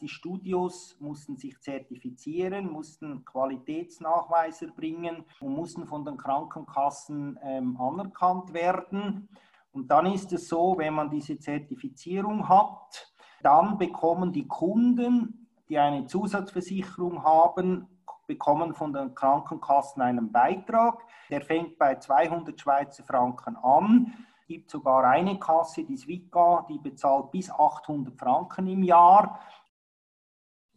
Die Studios mussten sich zertifizieren, mussten Qualitätsnachweise bringen und mussten von den Krankenkassen ähm, anerkannt werden. Und dann ist es so, wenn man diese Zertifizierung hat, dann bekommen die Kunden, die eine Zusatzversicherung haben, bekommen von den Krankenkassen einen Beitrag. Der fängt bei 200 Schweizer Franken an. Es gibt sogar eine Kasse, die Swica, die bezahlt bis 800 Franken im Jahr.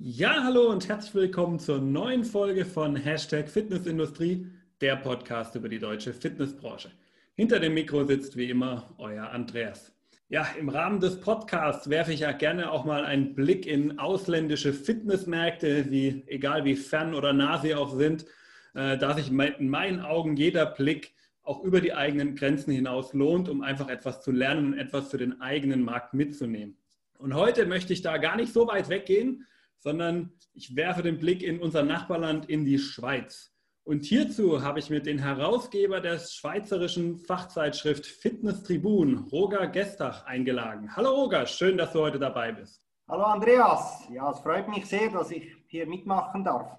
Ja, hallo und herzlich willkommen zur neuen Folge von Hashtag Fitnessindustrie, der Podcast über die deutsche Fitnessbranche. Hinter dem Mikro sitzt wie immer euer Andreas. Ja, im Rahmen des Podcasts werfe ich ja gerne auch mal einen Blick in ausländische Fitnessmärkte, wie, egal wie fern oder nah sie auch sind, äh, da sich in meinen Augen jeder Blick auch über die eigenen Grenzen hinaus lohnt, um einfach etwas zu lernen und etwas für den eigenen Markt mitzunehmen. Und heute möchte ich da gar nicht so weit weggehen, sondern ich werfe den Blick in unser Nachbarland, in die Schweiz. Und hierzu habe ich mit dem Herausgeber der schweizerischen Fachzeitschrift Fitness Tribun, Roger Gestach, eingeladen. Hallo Roger, schön, dass du heute dabei bist. Hallo Andreas, ja, es freut mich sehr, dass ich hier mitmachen darf.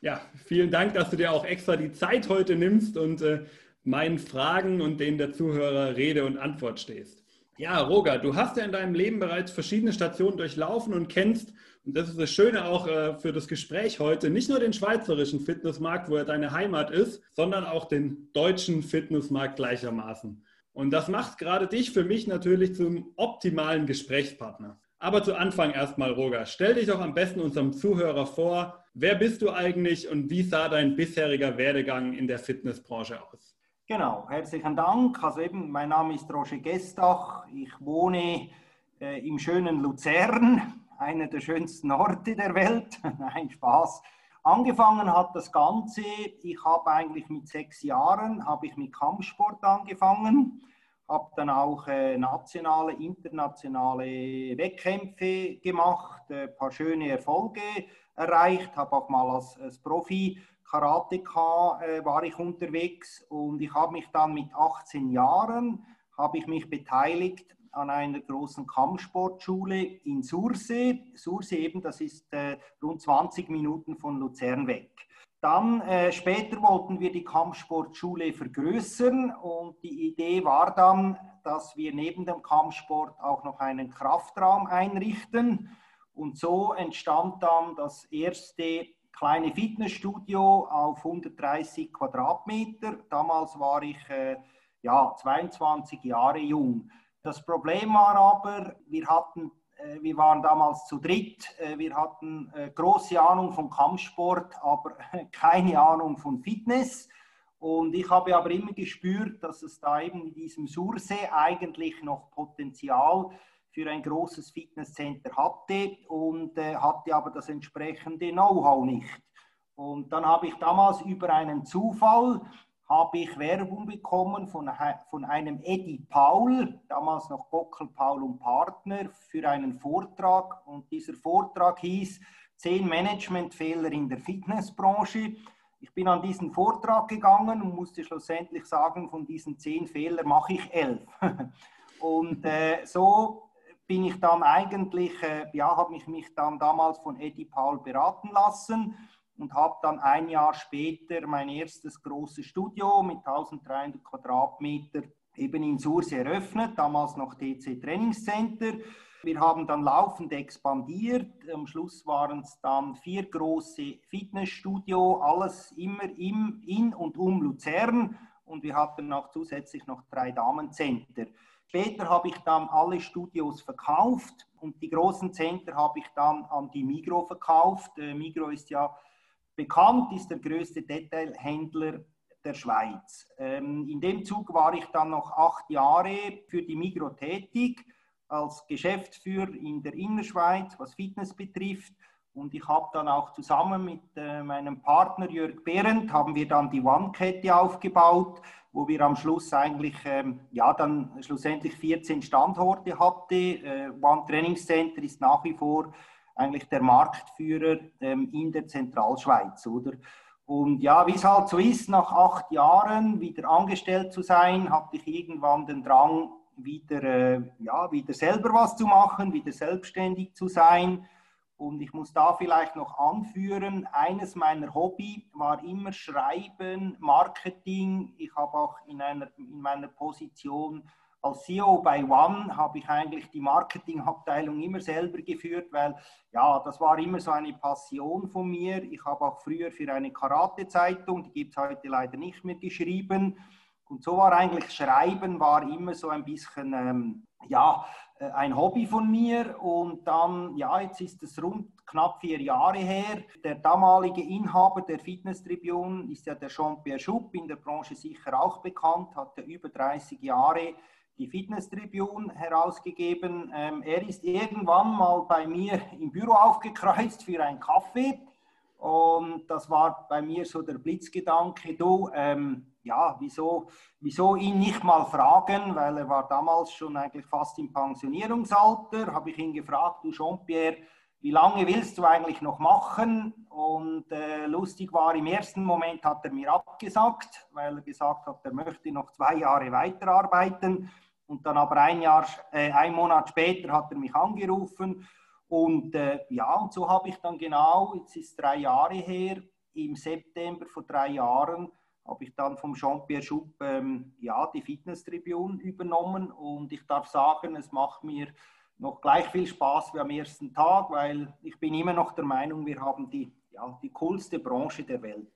Ja, vielen Dank, dass du dir auch extra die Zeit heute nimmst und äh, meinen Fragen und denen der Zuhörer Rede und Antwort stehst. Ja, Roger, du hast ja in deinem Leben bereits verschiedene Stationen durchlaufen und kennst und das ist das Schöne auch äh, für das Gespräch heute, nicht nur den schweizerischen Fitnessmarkt, wo er deine Heimat ist, sondern auch den deutschen Fitnessmarkt gleichermaßen. Und das macht gerade dich für mich natürlich zum optimalen Gesprächspartner. Aber zu Anfang erstmal, Roger, stell dich doch am besten unserem Zuhörer vor. Wer bist du eigentlich und wie sah dein bisheriger Werdegang in der Fitnessbranche aus? Genau, herzlichen Dank. Also eben, mein Name ist Roger Gestach. Ich wohne äh, im schönen Luzern einer der schönsten Orte der Welt. Nein, Spaß. Angefangen hat das Ganze, ich habe eigentlich mit sechs Jahren, habe ich mit Kampfsport angefangen, habe dann auch äh, nationale, internationale Wettkämpfe gemacht, ein äh, paar schöne Erfolge erreicht, habe auch mal als, als Profi Karateka äh, war ich unterwegs und ich habe mich dann mit 18 Jahren habe ich mich beteiligt an einer großen Kampfsportschule in Sursee. Sursee eben, das ist äh, rund 20 Minuten von Luzern weg. Dann äh, später wollten wir die Kampfsportschule vergrößern und die Idee war dann, dass wir neben dem Kampfsport auch noch einen Kraftraum einrichten. Und so entstand dann das erste kleine Fitnessstudio auf 130 Quadratmeter. Damals war ich äh, ja, 22 Jahre jung. Das Problem war aber, wir hatten äh, wir waren damals zu dritt. Äh, wir hatten äh, große Ahnung von Kampfsport, aber keine Ahnung von Fitness. Und ich habe aber immer gespürt, dass es da eben in diesem Sursee eigentlich noch Potenzial für ein großes Fitnesscenter hatte und hatte aber das entsprechende Know-how nicht. Und dann habe ich damals über einen Zufall habe ich Werbung bekommen von, von einem Eddie Paul, damals noch Gockel Paul und Partner, für einen Vortrag. Und dieser Vortrag hieß Zehn Managementfehler in der Fitnessbranche. Ich bin an diesen Vortrag gegangen und musste schlussendlich sagen, von diesen zehn Fehlern mache ich elf. und äh, so bin ich dann eigentlich, äh, ja, habe ich mich dann damals von Eddie Paul beraten lassen und habe dann ein Jahr später mein erstes großes Studio mit 1300 Quadratmeter eben in Surs eröffnet, damals noch DC Trainingscenter. Wir haben dann laufend expandiert. Am Schluss waren es dann vier große Fitnessstudio, alles immer im, in und um Luzern. Und wir hatten auch zusätzlich noch drei Damencenter. Später habe ich dann alle Studios verkauft und die großen Center habe ich dann an die Migro verkauft. Äh, Migro ist ja Bekannt ist der größte Detailhändler der Schweiz. Ähm, in dem Zug war ich dann noch acht Jahre für die Migro tätig als Geschäftsführer in der Innerschweiz, was Fitness betrifft. Und ich habe dann auch zusammen mit äh, meinem Partner Jörg Behrendt, haben wir dann die One-Kette aufgebaut, wo wir am Schluss eigentlich, ähm, ja, dann schlussendlich 14 Standorte hatten. Äh, One Trainingscenter ist nach wie vor eigentlich der Marktführer ähm, in der Zentralschweiz, oder? Und ja, wie es halt so ist, nach acht Jahren wieder angestellt zu sein, hatte ich irgendwann den Drang, wieder, äh, ja, wieder selber was zu machen, wieder selbstständig zu sein. Und ich muss da vielleicht noch anführen, eines meiner Hobby war immer Schreiben, Marketing. Ich habe auch in, einer, in meiner Position als CEO bei One habe ich eigentlich die Marketingabteilung immer selber geführt, weil ja, das war immer so eine Passion von mir. Ich habe auch früher für eine Karate-Zeitung, die gibt es heute leider nicht mehr, geschrieben. Und so war eigentlich Schreiben war immer so ein bisschen ähm, ja, äh, ein Hobby von mir. Und dann, ja, jetzt ist es rund knapp vier Jahre her. Der damalige Inhaber der Fitness Tribune ist ja der Jean-Pierre Schupp, in der Branche sicher auch bekannt, hat ja über 30 Jahre die Fitness Tribune herausgegeben. Ähm, er ist irgendwann mal bei mir im Büro aufgekreuzt für einen Kaffee. Und das war bei mir so der Blitzgedanke, du, ähm, ja, wieso, wieso ihn nicht mal fragen, weil er war damals schon eigentlich fast im Pensionierungsalter, habe ich ihn gefragt, du Jean-Pierre, wie lange willst du eigentlich noch machen? Und äh, lustig war, im ersten Moment hat er mir abgesagt, weil er gesagt hat, er möchte noch zwei Jahre weiterarbeiten. Und dann aber ein Jahr, äh, ein Monat später hat er mich angerufen. Und äh, ja, und so habe ich dann genau, jetzt ist drei Jahre her, im September vor drei Jahren, habe ich dann vom Jean-Pierre Schupp ähm, ja, die Fitness-Tribune übernommen und ich darf sagen, es macht mir noch gleich viel Spaß wie am ersten Tag, weil ich bin immer noch der Meinung, wir haben die, ja, die coolste Branche der Welt.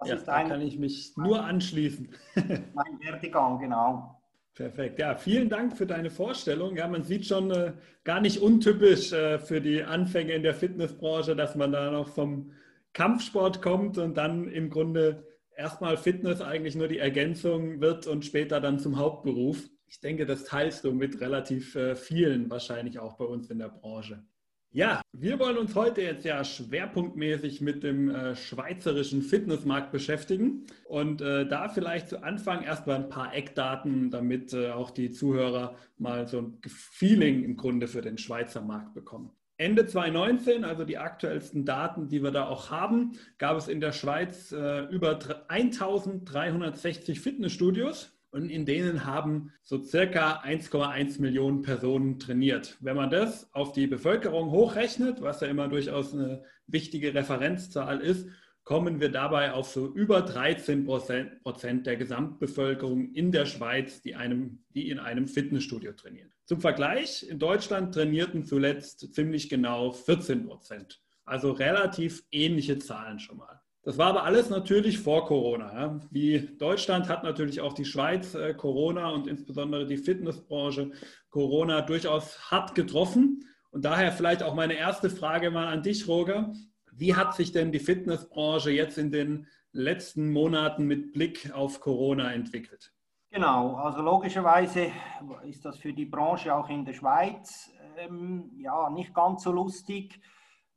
Das ja, da ein, kann ich mich nur anschließen. mein Werdegang, genau. Perfekt. Ja, vielen Dank für deine Vorstellung. Ja, man sieht schon äh, gar nicht untypisch äh, für die Anfänge in der Fitnessbranche, dass man da noch vom Kampfsport kommt und dann im Grunde erstmal Fitness eigentlich nur die Ergänzung wird und später dann zum Hauptberuf. Ich denke, das teilst du mit relativ äh, vielen wahrscheinlich auch bei uns in der Branche. Ja, wir wollen uns heute jetzt ja schwerpunktmäßig mit dem äh, schweizerischen Fitnessmarkt beschäftigen und äh, da vielleicht zu Anfang erstmal ein paar Eckdaten, damit äh, auch die Zuhörer mal so ein Feeling im Grunde für den Schweizer Markt bekommen. Ende 2019, also die aktuellsten Daten, die wir da auch haben, gab es in der Schweiz äh, über 1360 Fitnessstudios und in denen haben so circa 1,1 Millionen Personen trainiert. Wenn man das auf die Bevölkerung hochrechnet, was ja immer durchaus eine wichtige Referenzzahl ist, kommen wir dabei auf so über 13 Prozent der Gesamtbevölkerung in der Schweiz, die, einem, die in einem Fitnessstudio trainieren. Zum Vergleich, in Deutschland trainierten zuletzt ziemlich genau 14 Prozent. Also relativ ähnliche Zahlen schon mal. Das war aber alles natürlich vor Corona. Wie Deutschland hat natürlich auch die Schweiz äh, Corona und insbesondere die Fitnessbranche Corona durchaus hart getroffen. Und daher vielleicht auch meine erste Frage mal an dich, Roger. Wie hat sich denn die Fitnessbranche jetzt in den letzten Monaten mit Blick auf Corona entwickelt? Genau, also logischerweise ist das für die Branche auch in der Schweiz ähm, ja nicht ganz so lustig.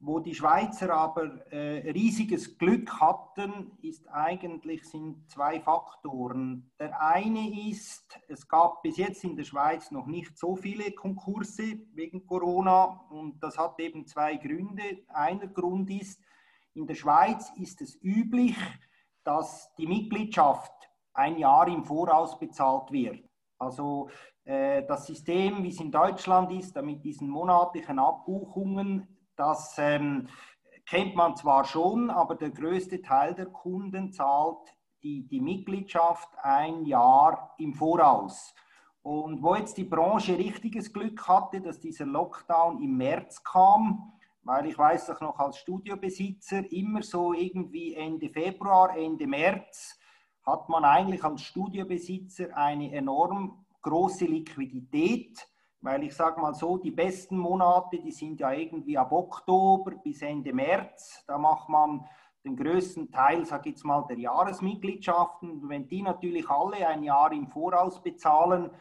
Wo die Schweizer aber äh, riesiges Glück hatten, ist eigentlich sind zwei Faktoren. Der eine ist, es gab bis jetzt in der Schweiz noch nicht so viele Konkurse wegen Corona und das hat eben zwei Gründe. Einer Grund ist, in der Schweiz ist es üblich, dass die Mitgliedschaft ein Jahr im Voraus bezahlt wird. Also äh, das System, wie es in Deutschland ist, mit diesen monatlichen Abbuchungen, das ähm, kennt man zwar schon, aber der größte Teil der Kunden zahlt die, die Mitgliedschaft ein Jahr im Voraus. Und wo jetzt die Branche richtiges Glück hatte, dass dieser Lockdown im März kam, weil ich weiß auch noch als Studiobesitzer immer so irgendwie Ende Februar, Ende März hat man eigentlich als Studiobesitzer eine enorm große Liquidität, weil ich sage mal so, die besten Monate, die sind ja irgendwie ab Oktober bis Ende März, da macht man den größten Teil, sage ich jetzt mal, der Jahresmitgliedschaften. Und wenn die natürlich alle ein Jahr im Voraus bezahlen,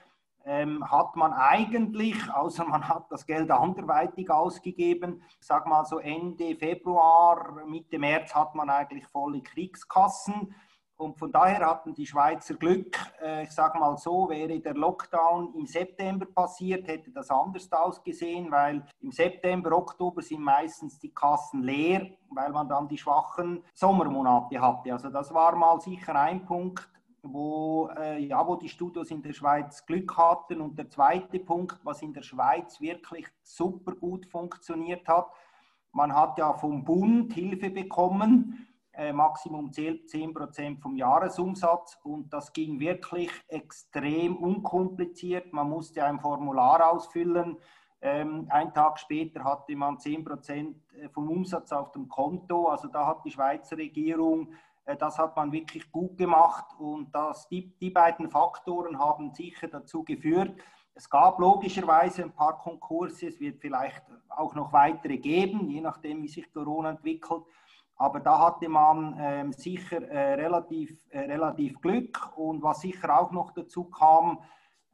ähm, hat man eigentlich, außer man hat das Geld anderweitig ausgegeben, sage mal so Ende Februar, Mitte März hat man eigentlich volle Kriegskassen. Und von daher hatten die Schweizer Glück. Äh, ich sage mal so, wäre der Lockdown im September passiert, hätte das anders ausgesehen, weil im September, Oktober sind meistens die Kassen leer, weil man dann die schwachen Sommermonate hatte. Also das war mal sicher ein Punkt, wo, äh, ja, wo die Studios in der Schweiz Glück hatten. Und der zweite Punkt, was in der Schweiz wirklich super gut funktioniert hat, Man hat ja vom Bund Hilfe bekommen, äh, Maximum 10 Prozent vom Jahresumsatz und das ging wirklich extrem unkompliziert. Man musste ein Formular ausfüllen. Ähm, ein Tag später hatte man 10 Prozent äh, vom Umsatz auf dem Konto. Also da hat die Schweizer Regierung, äh, das hat man wirklich gut gemacht und das, die, die beiden Faktoren haben sicher dazu geführt, es gab logischerweise ein paar Konkurse, es wird vielleicht auch noch weitere geben, je nachdem, wie sich Corona entwickelt. Aber da hatte man ähm, sicher äh, relativ, äh, relativ Glück. Und was sicher auch noch dazu kam,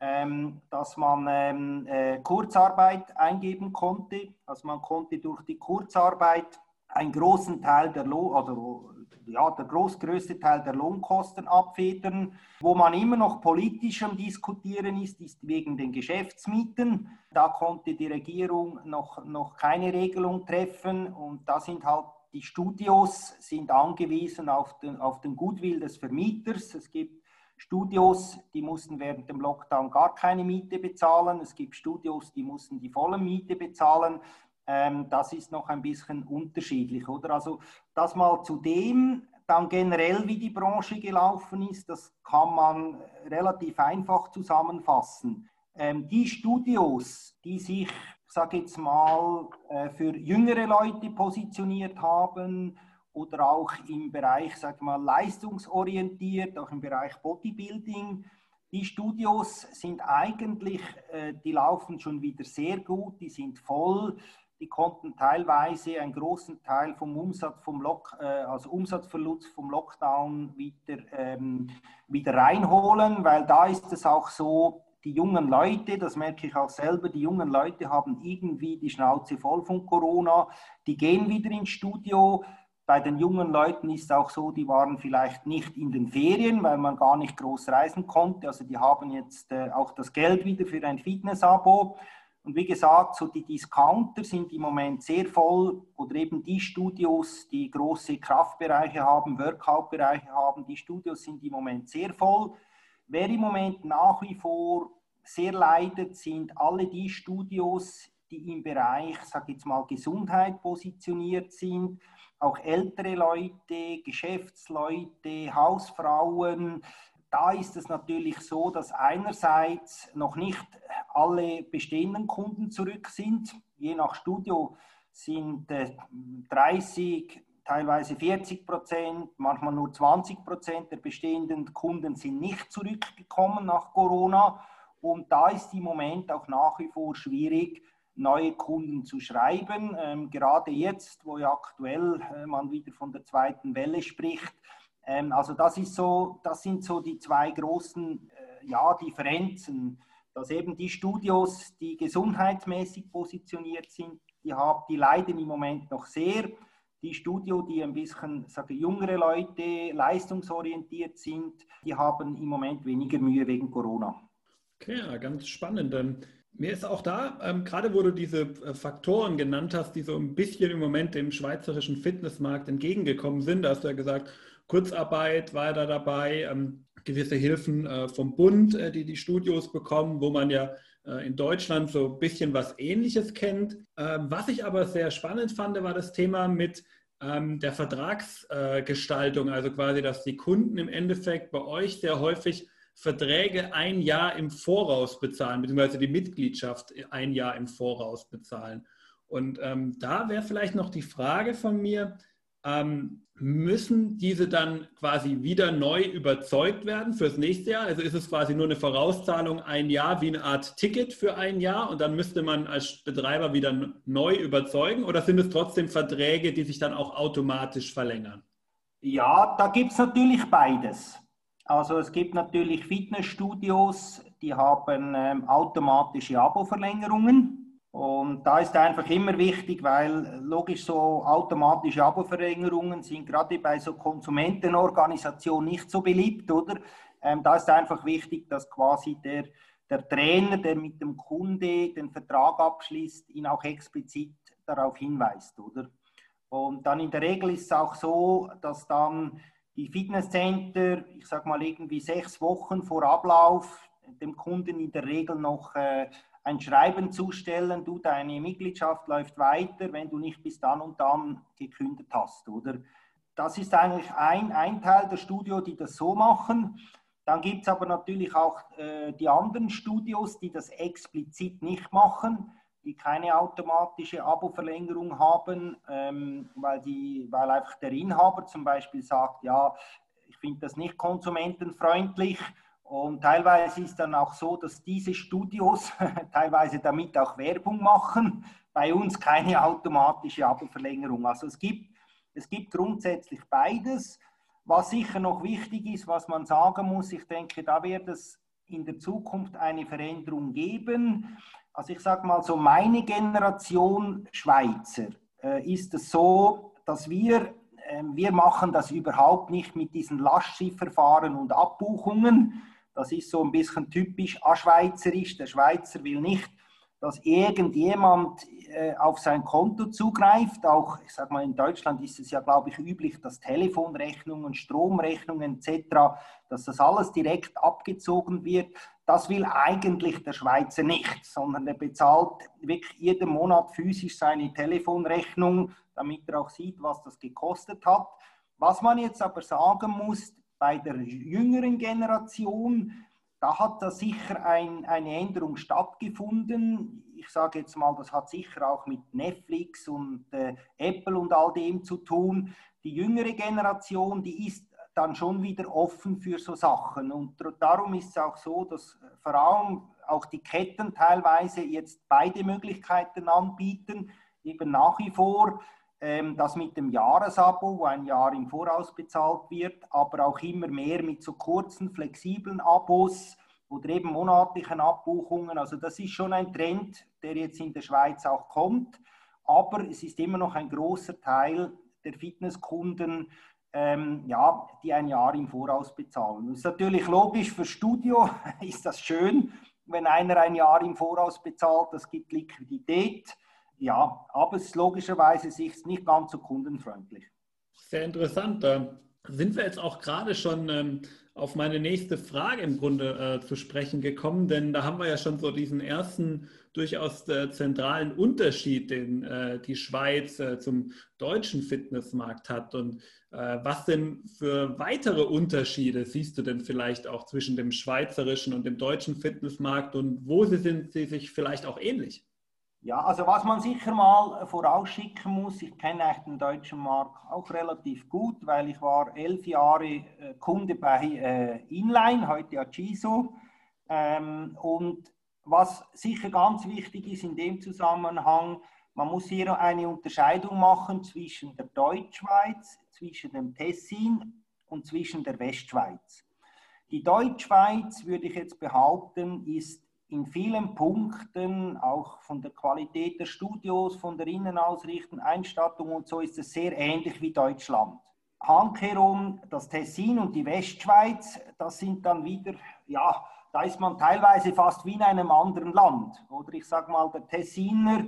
ähm, dass man ähm, äh, Kurzarbeit eingeben konnte. Also man konnte durch die Kurzarbeit einen großen Teil der Lohn, also ja, der groß, größte Teil der Lohnkosten abfedern. Wo man immer noch politisch am Diskutieren ist, ist wegen den Geschäftsmieten. Da konnte die Regierung noch, noch keine Regelung treffen und da sind halt die Studios sind angewiesen auf den, auf den Goodwill des Vermieters. Es gibt Studios, die mussten während dem Lockdown gar keine Miete bezahlen. Es gibt Studios, die mussten die volle Miete bezahlen. Ähm, das ist noch ein bisschen unterschiedlich, oder? Also das mal zu dem, dann generell, wie die Branche gelaufen ist, das kann man relativ einfach zusammenfassen. Ähm, die Studios, die sich, ich sage jetzt mal, äh, für jüngere Leute positioniert haben oder auch im Bereich, sag mal, leistungsorientiert, auch im Bereich Bodybuilding, die Studios sind eigentlich, äh, die laufen schon wieder sehr gut, die sind voll. Die konnten teilweise einen großen Teil vom Umsatz vom Lock, äh, also Umsatzverlust vom Lockdown wieder, ähm, wieder reinholen, weil da ist es auch so, die jungen Leute, das merke ich auch selber, die jungen Leute haben irgendwie die Schnauze voll von Corona, die gehen wieder ins Studio. Bei den jungen Leuten ist es auch so, die waren vielleicht nicht in den Ferien, weil man gar nicht groß reisen konnte. Also die haben jetzt äh, auch das Geld wieder für ein Fitness-Abo. Und wie gesagt, so die Discounter sind im Moment sehr voll oder eben die Studios, die große Kraftbereiche haben, Workout-Bereiche haben, die Studios sind im Moment sehr voll. Wer im Moment nach wie vor sehr leidet, sind alle die Studios, die im Bereich, sag jetzt mal, Gesundheit positioniert sind. Auch ältere Leute, Geschäftsleute, Hausfrauen, da ist es natürlich so, dass einerseits noch nicht alle bestehenden Kunden zurück sind. Je nach Studio sind 30, äh, teilweise 40 Prozent, manchmal nur 20 Prozent der bestehenden Kunden sind nicht zurückgekommen nach Corona. Und da ist im Moment auch nach wie vor schwierig, neue Kunden zu schreiben. Ähm, gerade jetzt, wo ja aktuell äh, man wieder von der zweiten Welle spricht, ähm, also das, ist so, das sind so die zwei großen äh, ja, Differenzen, dass eben die Studios, die gesundheitsmäßig positioniert sind, die, haben, die leiden im Moment noch sehr. Die Studio, die ein bisschen sage, jüngere Leute, leistungsorientiert sind, die haben im Moment weniger Mühe wegen Corona. Okay, ja, ganz spannend. Mir ist auch da, ähm, gerade wo du diese äh, Faktoren genannt hast, die so ein bisschen im Moment dem schweizerischen Fitnessmarkt entgegengekommen sind, da hast du ja gesagt, Kurzarbeit war da dabei, ähm, gewisse Hilfen äh, vom Bund, äh, die die Studios bekommen, wo man ja in Deutschland so ein bisschen was Ähnliches kennt. Ähm, was ich aber sehr spannend fand, war das Thema mit ähm, der Vertragsgestaltung, also quasi, dass die Kunden im Endeffekt bei euch sehr häufig Verträge ein Jahr im Voraus bezahlen, beziehungsweise die Mitgliedschaft ein Jahr im Voraus bezahlen. Und ähm, da wäre vielleicht noch die Frage von mir, ähm, müssen diese dann quasi wieder neu überzeugt werden fürs nächste Jahr? Also ist es quasi nur eine Vorauszahlung ein Jahr wie eine Art Ticket für ein Jahr und dann müsste man als Betreiber wieder neu überzeugen oder sind es trotzdem Verträge, die sich dann auch automatisch verlängern? Ja, da gibt es natürlich beides. Also es gibt natürlich Fitnessstudios, die haben ähm, automatische Abo-Verlängerungen. Und da ist einfach immer wichtig, weil logisch so automatische Abo-Verlängerungen sind gerade bei so Konsumentenorganisationen nicht so beliebt, oder? Ähm, da ist einfach wichtig, dass quasi der, der Trainer, der mit dem Kunde den Vertrag abschließt, ihn auch explizit darauf hinweist, oder? Und dann in der Regel ist es auch so, dass dann die Fitnesscenter, ich sag mal irgendwie sechs Wochen vor Ablauf, dem Kunden in der Regel noch äh, ein Schreiben zustellen, du, deine Mitgliedschaft läuft weiter, wenn du nicht bis dann und dann gekündigt hast, oder? Das ist eigentlich ein, ein Teil der Studio, die das so machen. Dann gibt es aber natürlich auch äh, die anderen Studios, die das explizit nicht machen, die keine automatische Abo-Verlängerung haben, ähm, weil, die, weil einfach der Inhaber zum Beispiel sagt, ja, ich finde das nicht konsumentenfreundlich und teilweise ist dann auch so, dass diese Studios teilweise damit auch Werbung machen. Bei uns keine automatische Abo-Verlängerung. Also es gibt, es gibt grundsätzlich beides. Was sicher noch wichtig ist, was man sagen muss, ich denke, da wird es in der Zukunft eine Veränderung geben. Also ich sage mal so, meine Generation Schweizer äh, ist es so, dass wir, äh, wir machen das überhaupt nicht mit diesen Lastschriftverfahren und Abbuchungen, das ist so ein bisschen typisch aschweizerisch. Der Schweizer will nicht, dass irgendjemand äh, auf sein Konto zugreift. Auch, ich sage mal, in Deutschland ist es ja, glaube ich, üblich, dass Telefonrechnungen, Stromrechnungen etc., dass das alles direkt abgezogen wird. Das will eigentlich der Schweizer nicht, sondern er bezahlt wirklich jeden Monat physisch seine Telefonrechnung, damit er auch sieht, was das gekostet hat. Was man jetzt aber sagen muss, bei der jüngeren Generation, da hat da sicher ein, eine Änderung stattgefunden. Ich sage jetzt mal, das hat sicher auch mit Netflix und äh, Apple und all dem zu tun. Die jüngere Generation, die ist dann schon wieder offen für so Sachen. Und darum ist es auch so, dass vor allem auch die Ketten teilweise jetzt beide Möglichkeiten anbieten, eben nach wie vor das mit dem Jahresabo, wo ein Jahr im Voraus bezahlt wird, aber auch immer mehr mit so kurzen, flexiblen Abos oder eben monatlichen Abbuchungen. Also das ist schon ein Trend, der jetzt in der Schweiz auch kommt, aber es ist immer noch ein großer Teil der Fitnesskunden, ähm, ja, die ein Jahr im Voraus bezahlen. Das ist natürlich logisch, für Studio ist das schön, wenn einer ein Jahr im Voraus bezahlt, das gibt Liquidität ja, aber es ist logischerweise nicht ganz so kundenfreundlich. Sehr interessant. Da sind wir jetzt auch gerade schon ähm, auf meine nächste Frage im Grunde äh, zu sprechen gekommen, denn da haben wir ja schon so diesen ersten durchaus äh, zentralen Unterschied, den äh, die Schweiz äh, zum deutschen Fitnessmarkt hat. Und äh, was denn für weitere Unterschiede siehst du denn vielleicht auch zwischen dem schweizerischen und dem deutschen Fitnessmarkt und wo sind sie sich vielleicht auch ähnlich? Ja, also was man sicher mal vorausschicken muss, ich kenne den deutschen Markt auch relativ gut, weil ich war elf Jahre äh, Kunde bei äh, Inline, heute ja Giso. Ähm, und was sicher ganz wichtig ist in dem Zusammenhang, man muss hier eine Unterscheidung machen zwischen der Deutschschweiz, zwischen dem Tessin und zwischen der Westschweiz. Die Deutschschweiz, würde ich jetzt behaupten, ist in vielen Punkten, auch von der Qualität der Studios, von der Innenausrichtung, Einstattung und so, ist es sehr ähnlich wie Deutschland. Handkehrum, das Tessin und die Westschweiz, das sind dann wieder, ja, da ist man teilweise fast wie in einem anderen Land. Oder ich sage mal, der Tessiner,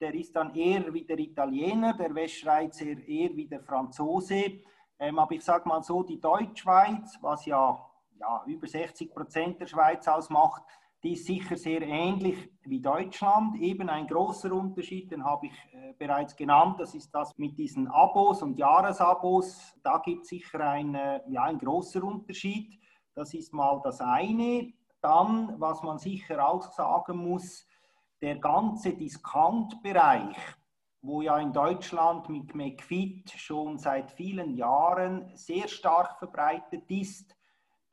der ist dann eher wie der Italiener, der Westschweizer eher wie der Franzose. Ähm, aber ich sage mal so, die Deutschschweiz, was ja, ja über 60 Prozent der Schweiz ausmacht, die ist sicher sehr ähnlich wie Deutschland. Eben ein großer Unterschied, den habe ich äh, bereits genannt, das ist das mit diesen Abos und Jahresabos. Da gibt es sicher ein, äh, ja, ein großer Unterschied. Das ist mal das eine. Dann, was man sicher auch sagen muss, der ganze Discount-Bereich, wo ja in Deutschland mit McFit schon seit vielen Jahren sehr stark verbreitet ist,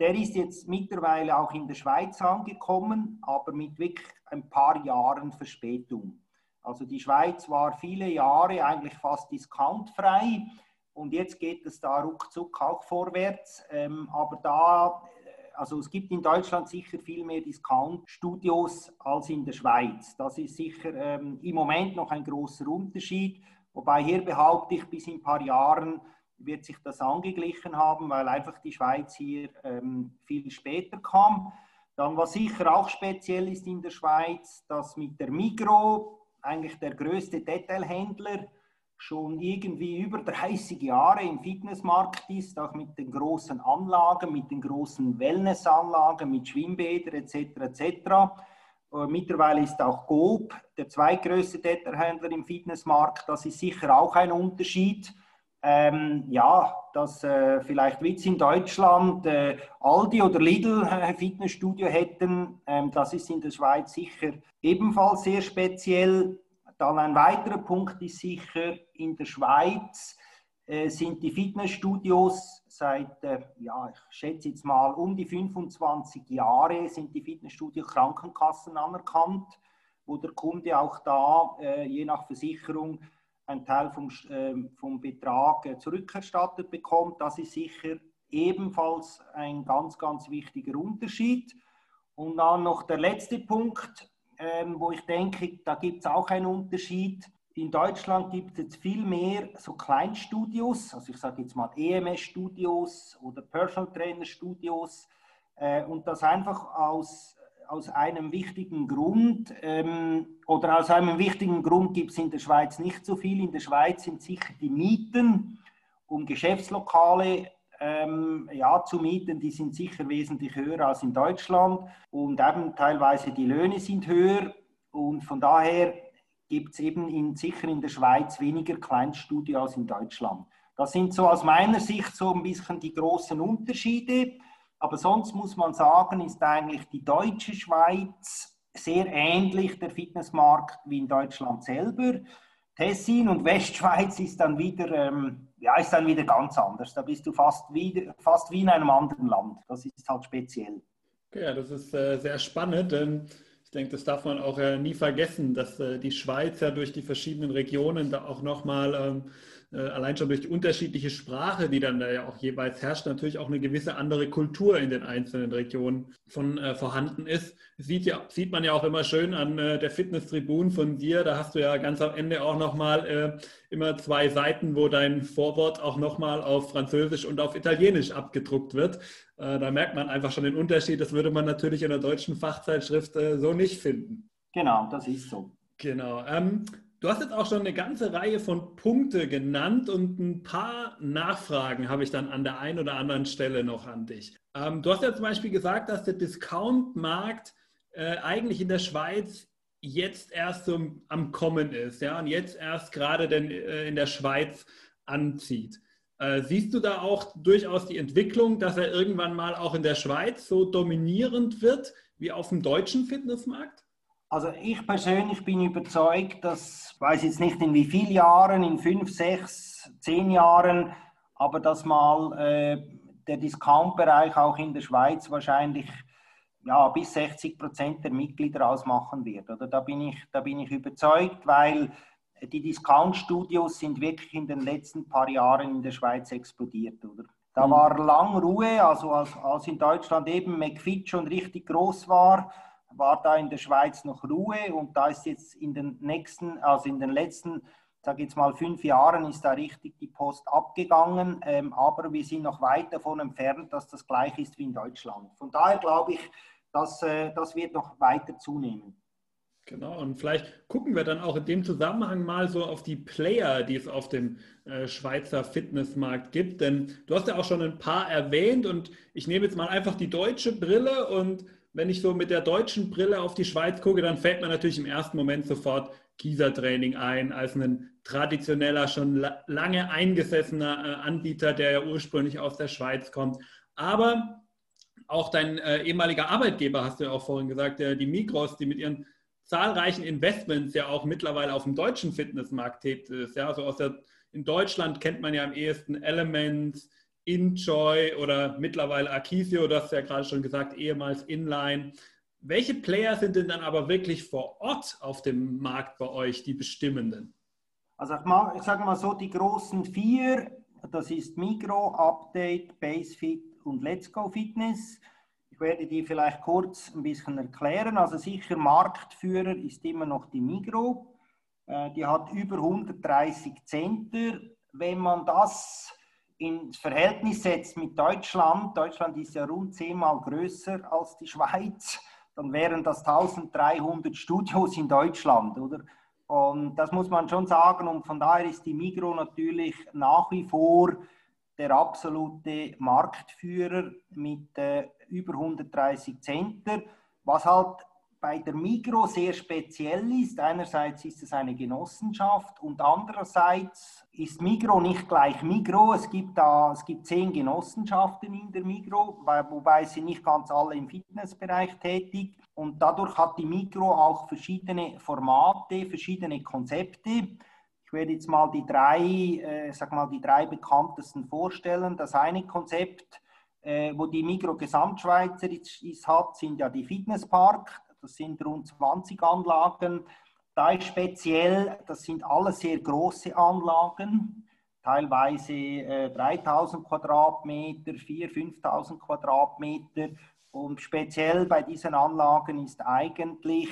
der ist jetzt mittlerweile auch in der Schweiz angekommen, aber mit wirklich ein paar Jahren Verspätung. Also die Schweiz war viele Jahre eigentlich fast discountfrei und jetzt geht es da ruckzuck auch vorwärts. Ähm, aber da, äh, also es gibt in Deutschland sicher viel mehr Discount-Studios als in der Schweiz. Das ist sicher ähm, im Moment noch ein großer Unterschied. Wobei hier behaupte ich, bis in ein paar Jahren wird sich das angeglichen haben, weil einfach die Schweiz hier ähm, viel später kam. Dann, was sicher auch speziell ist in der Schweiz, dass mit der Migro, eigentlich der größte Detailhändler, schon irgendwie über 30 Jahre im Fitnessmarkt ist, auch mit den großen Anlagen, mit den großen Wellnessanlagen, mit Schwimmbädern etc. etc. Äh, mittlerweile ist auch Gob der zweitgrößte Detailhändler im Fitnessmarkt. Das ist sicher auch ein Unterschied. Ähm, ja, dass äh, vielleicht Witz in Deutschland äh, Aldi oder Lidl äh, Fitnessstudio hätten, ähm, das ist in der Schweiz sicher ebenfalls sehr speziell. Dann ein weiterer Punkt ist sicher, in der Schweiz äh, sind die Fitnessstudios seit, äh, ja, ich schätze jetzt mal um die 25 Jahre, sind die Fitnessstudios Krankenkassen anerkannt, wo der Kunde auch da äh, je nach Versicherung einen Teil vom, äh, vom Betrag äh, zurückerstattet bekommt. Das ist sicher ebenfalls ein ganz, ganz wichtiger Unterschied. Und dann noch der letzte Punkt, ähm, wo ich denke, da gibt es auch einen Unterschied. In Deutschland gibt es jetzt viel mehr so Kleinstudios, also ich sage jetzt mal EMS-Studios oder Personal Trainer-Studios. Äh, und das einfach aus aus einem wichtigen Grund ähm, oder aus einem wichtigen Grund gibt es in der Schweiz nicht so viel. In der Schweiz sind sicher die Mieten, um Geschäftslokale ähm, ja, zu mieten, die sind sicher wesentlich höher als in Deutschland und eben teilweise die Löhne sind höher und von daher gibt es eben in, sicher in der Schweiz weniger Kleinstudie als in Deutschland. Das sind so aus meiner Sicht so ein bisschen die großen Unterschiede. Aber sonst muss man sagen, ist eigentlich die deutsche Schweiz sehr ähnlich der Fitnessmarkt wie in Deutschland selber. Tessin und Westschweiz ist dann wieder, ähm, ja, ist dann wieder ganz anders. Da bist du fast wie, fast wie in einem anderen Land. Das ist halt speziell. Ja, das ist äh, sehr spannend. Denn ich denke, das darf man auch äh, nie vergessen, dass äh, die Schweiz ja durch die verschiedenen Regionen da auch nochmal ähm, äh, allein schon durch die unterschiedliche Sprache, die dann da ja auch jeweils herrscht, natürlich auch eine gewisse andere Kultur in den einzelnen Regionen von äh, vorhanden ist. Sieht, ja, sieht man ja auch immer schön an äh, der Fitness-Tribun von dir. Da hast du ja ganz am Ende auch nochmal äh, immer zwei Seiten, wo dein Vorwort auch nochmal auf Französisch und auf Italienisch abgedruckt wird. Äh, da merkt man einfach schon den Unterschied. Das würde man natürlich in der deutschen Fachzeitschrift äh, so nicht finden. Genau, das ist so. Genau. Ähm, Du hast jetzt auch schon eine ganze Reihe von Punkte genannt und ein paar Nachfragen habe ich dann an der einen oder anderen Stelle noch an dich. Ähm, du hast ja zum Beispiel gesagt, dass der Discount-Markt äh, eigentlich in der Schweiz jetzt erst so am Kommen ist, ja, und jetzt erst gerade denn äh, in der Schweiz anzieht. Äh, siehst du da auch durchaus die Entwicklung, dass er irgendwann mal auch in der Schweiz so dominierend wird wie auf dem deutschen Fitnessmarkt? Also ich persönlich bin überzeugt, dass, weiß jetzt nicht in wie vielen Jahren, in fünf, sechs, zehn Jahren, aber dass mal äh, der Discount-Bereich auch in der Schweiz wahrscheinlich ja, bis 60 Prozent der Mitglieder ausmachen wird. Oder da bin ich, da bin ich überzeugt, weil die Discount-Studios sind wirklich in den letzten paar Jahren in der Schweiz explodiert. Oder? Da mhm. war lang Ruhe, also als, als in Deutschland eben McFit schon richtig groß war, war da in der Schweiz noch Ruhe und da ist jetzt in den nächsten, also in den letzten, sage jetzt mal fünf Jahren, ist da richtig die Post abgegangen, ähm, aber wir sind noch weit davon entfernt, dass das gleich ist wie in Deutschland. Von daher glaube ich, dass äh, das wird noch weiter zunehmen. Genau, und vielleicht gucken wir dann auch in dem Zusammenhang mal so auf die Player, die es auf dem äh, Schweizer Fitnessmarkt gibt. Denn du hast ja auch schon ein paar erwähnt und ich nehme jetzt mal einfach die deutsche Brille und wenn ich so mit der deutschen Brille auf die Schweiz gucke, dann fällt mir natürlich im ersten Moment sofort Kieser-Training ein, als ein traditioneller, schon lange eingesessener äh, Anbieter, der ja ursprünglich aus der Schweiz kommt. Aber auch dein äh, ehemaliger Arbeitgeber, hast du ja auch vorhin gesagt, die Migros, die mit ihren zahlreichen Investments ja auch mittlerweile auf dem deutschen Fitnessmarkt tätig ist. Ja, also aus der, in Deutschland kennt man ja am ehesten Elements, Enjoy oder mittlerweile Akisio, du hast ja gerade schon gesagt, ehemals Inline. Welche Player sind denn dann aber wirklich vor Ort auf dem Markt bei euch, die bestimmenden? Also ich, sage mal so, die großen vier, das ist Migro, Update, Basefit und Let's Go Fitness. Ich werde die vielleicht kurz ein bisschen erklären. Also sicher Marktführer ist immer noch die Migro. Äh, die hat über 130 Center. Wenn man das ins Verhältnis setzt mit Deutschland, Deutschland ist ja rund zehnmal größer als die Schweiz, dann wären das 1300 Studios in Deutschland, oder? Und das muss man schon sagen. Und von daher ist die Migro natürlich nach wie vor der absolute Marktführer mit äh, über 130 Center. Was halt bei der Migro sehr speziell ist. Einerseits ist es eine Genossenschaft und andererseits ist Migro nicht gleich Migro. Es gibt da es gibt zehn Genossenschaften in der Migro, wobei sie nicht ganz alle im Fitnessbereich tätig. Und dadurch hat die Migro auch verschiedene Formate, verschiedene Konzepte. Ich werde jetzt mal die drei, äh, sag mal die drei bekanntesten vorstellen. Das eine Konzept äh, wo die Migro Gesamtschweizer ist, hat, sind ja die Fitnesspark. Das sind rund 20 Anlagen. Da ist speziell, das sind alle sehr große Anlagen, teilweise äh, 3000 Quadratmeter, 4.000, 5.000 Quadratmeter. Und speziell bei diesen Anlagen ist eigentlich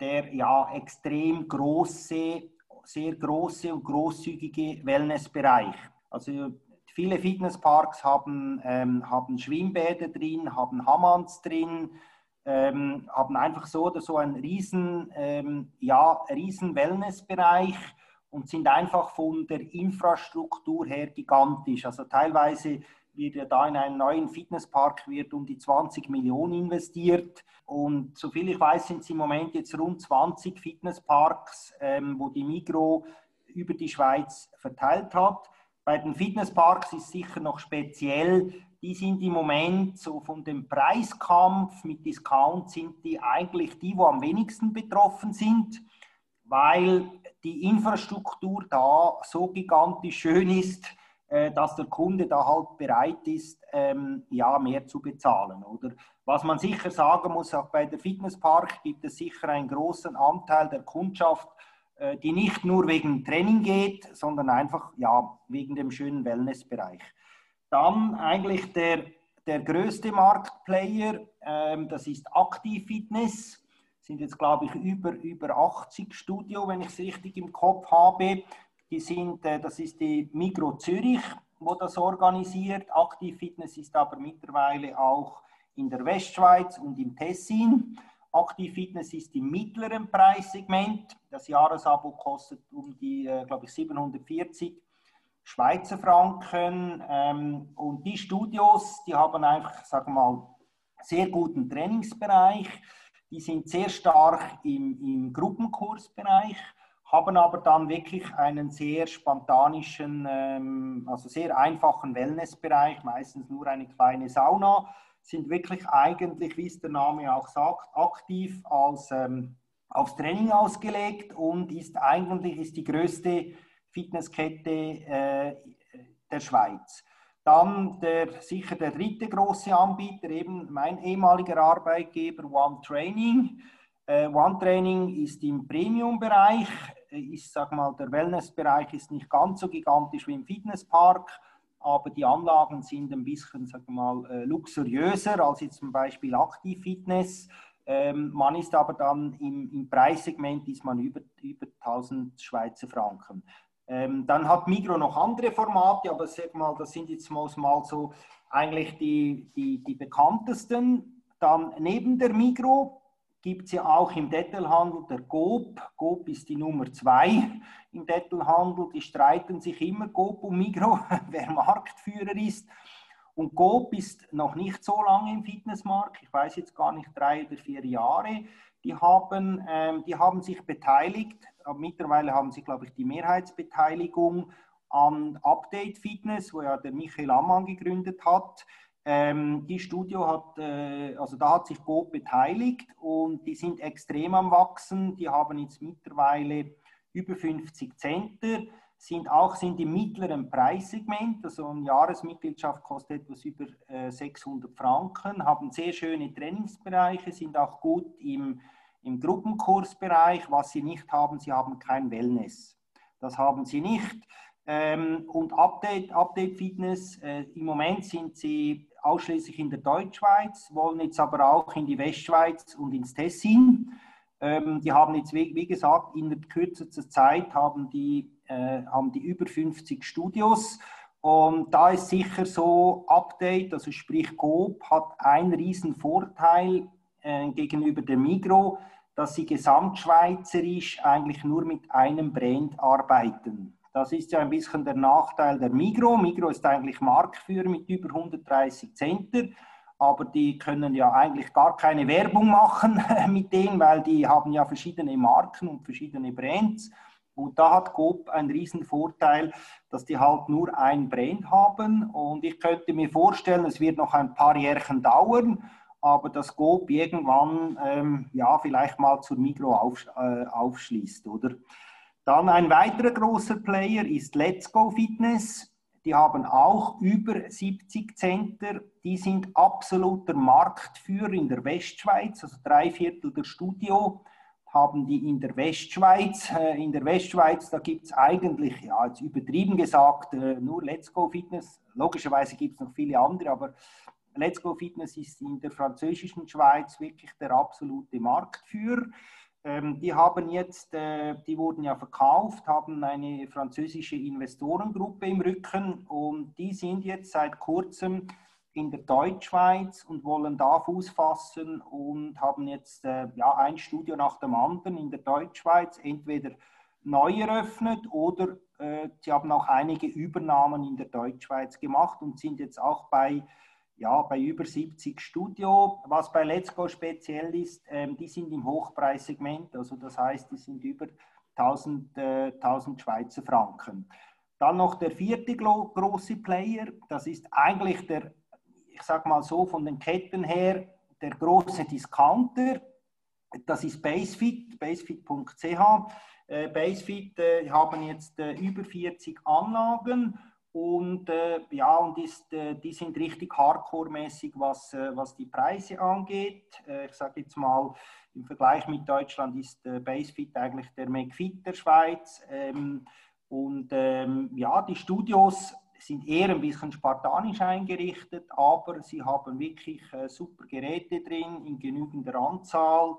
der ja extrem große, sehr große und großzügige Wellnessbereich. Also Viele Fitnessparks haben, ähm, haben Schwimmbäder drin, haben Hammans drin, ähm, haben einfach so oder so einen riesen, ähm, ja, riesen Wellnessbereich und sind einfach von der Infrastruktur her gigantisch. Also teilweise wird ja da in einen neuen Fitnesspark wird um die 20 Millionen investiert. Und soviel ich weiß, sind es im Moment jetzt rund 20 Fitnessparks, ähm, wo die Migro über die Schweiz verteilt hat. Bei den Fitnessparks ist sicher noch speziell, die sind im Moment so von dem Preiskampf mit Discount sind die eigentlich die, wo am wenigsten betroffen sind, weil die Infrastruktur da so gigantisch schön ist, äh, dass der Kunde da halt bereit ist, ähm, ja, mehr zu bezahlen. Oder was man sicher sagen muss, auch bei der Fitnesspark gibt es sicher einen großen Anteil der Kundschaft, äh, die nicht nur wegen Training geht, sondern einfach ja, wegen dem schönen Wellnessbereich. Dann eigentlich der, der größte Marktplayer, ähm, das ist Active Fitness. Sind jetzt, glaube ich, über, über 80 Studio, wenn ich es richtig im Kopf habe. Die sind, äh, das ist die Migro Zürich, wo das organisiert. Active Fitness ist aber mittlerweile auch in der Westschweiz und im Tessin. Active Fitness ist im mittleren Preissegment. Das Jahresabo kostet um die, äh, glaube ich, 740 Schweizer Franken. Ähm, und die Studios, die haben einfach, sagen wir mal, sehr guten Trainingsbereich. Die sind sehr stark im, im Gruppenkursbereich, haben aber dann wirklich einen sehr spontanischen, ähm, also sehr einfachen Wellnessbereich, meistens nur eine kleine Sauna sind wirklich eigentlich, wie es der Name auch sagt, aktiv als, ähm, aufs Training ausgelegt und ist eigentlich ist die größte Fitnesskette äh, der Schweiz. Dann der, sicher der dritte große Anbieter, eben mein ehemaliger Arbeitgeber One Training. Äh, One Training ist im Premium-Bereich. Ich sage mal, der Wellness-Bereich ist nicht ganz so gigantisch wie im Fitnesspark aber die Anlagen sind ein bisschen, wir mal, äh, luxuriöser als jetzt zum Beispiel Aktivfitness. Ähm, man ist aber dann im, im, Preissegment ist man über, über 1000 Schweizer Franken. Ähm, dann hat Migro noch andere Formate, aber sag mal, das sind jetzt mal so eigentlich die, die, die bekanntesten. Dann neben der Migro gibt es ja auch im Detailhandel der GOP. GOP ist die Nummer zwei im Detailhandel. Die streiten sich immer, GOP und Migro, wer Marktführer ist. Und GOP ist noch nicht so lange im Fitnessmarkt, ich weiß jetzt gar nicht, drei oder vier Jahre. Die haben, ähm, die haben sich beteiligt, mittlerweile haben sie, glaube ich, die Mehrheitsbeteiligung an Update Fitness, wo ja der Michael Ammann gegründet hat. Ähm, die Studio hat, äh, also da hat sich Go beteiligt und die sind extrem am Wachsen. Die haben jetzt mittlerweile über 50 Center, sind auch sind im mittleren Preissegment. Also eine Jahresmitgliedschaft kostet etwas über äh, 600 Franken, haben sehr schöne Trainingsbereiche, sind auch gut im, im Gruppenkursbereich. Was sie nicht haben, sie haben kein Wellness. Das haben sie nicht. Ähm, und Update, Update Fitness, äh, im Moment sind sie ausschließlich in der Deutschschweiz, wollen jetzt aber auch in die Westschweiz und ins Tessin. Ähm, die haben jetzt, wie, gesagt, in der kürzester Zeit haben die, äh, haben die über 50 Studios. Und da ist sicher so, Update, also sprich Coop, hat einen riesen Vorteil äh, gegenüber der Migro, dass sie gesamtschweizerisch eigentlich nur mit einem Brand arbeiten. Das ist ja ein bisschen der Nachteil der Migro. Migro ist eigentlich Marktführer mit über 130 Center. aber die können ja eigentlich gar keine Werbung machen mit denen, weil die haben ja verschiedene Marken und verschiedene Brands. Und da hat Coop einen riesen Vorteil, dass die halt nur ein Brand haben. Und ich könnte mir vorstellen, es wird noch ein paar Jährchen dauern, aber dass Coop irgendwann ähm, ja vielleicht mal zur Migro auf, äh, aufschließt, oder? Dann ein weiterer großer Player ist Let's Go Fitness. Die haben auch über 70 Center. Die sind absoluter Marktführer in der Westschweiz, also drei Viertel der Studio haben die in der Westschweiz. Äh, in der Westschweiz, da gibt es eigentlich, ja, jetzt übertrieben gesagt, äh, nur Let's Go Fitness. Logischerweise gibt es noch viele andere, aber Let's Go Fitness ist in der französischen Schweiz wirklich der absolute Marktführer. Ähm, die haben jetzt, äh, die wurden ja verkauft, haben eine französische Investorengruppe im Rücken und die sind jetzt seit kurzem in der Deutschschweiz und wollen da Fuß fassen und haben jetzt äh, ja, ein Studio nach dem anderen in der Deutschschweiz entweder neu eröffnet oder äh, sie haben auch einige Übernahmen in der Deutschschweiz gemacht und sind jetzt auch bei ja, bei über 70 Studio. Was bei Let's Go speziell ist, ähm, die sind im Hochpreissegment, also das heißt, die sind über 1000, äh, 1000 Schweizer Franken. Dann noch der vierte große Player, das ist eigentlich der, ich sag mal so, von den Ketten her, der große Discounter. Das ist Basefit, basefit.ch. Äh, Basefit äh, haben jetzt äh, über 40 Anlagen und äh, ja, und ist, äh, die sind richtig hardcore-mäßig, was, äh, was die Preise angeht. Äh, ich sage jetzt mal, im Vergleich mit Deutschland ist äh, Basefit eigentlich der McFit der Schweiz. Ähm, und ähm, ja, die Studios sind eher ein bisschen spartanisch eingerichtet, aber sie haben wirklich äh, super Geräte drin in genügender Anzahl.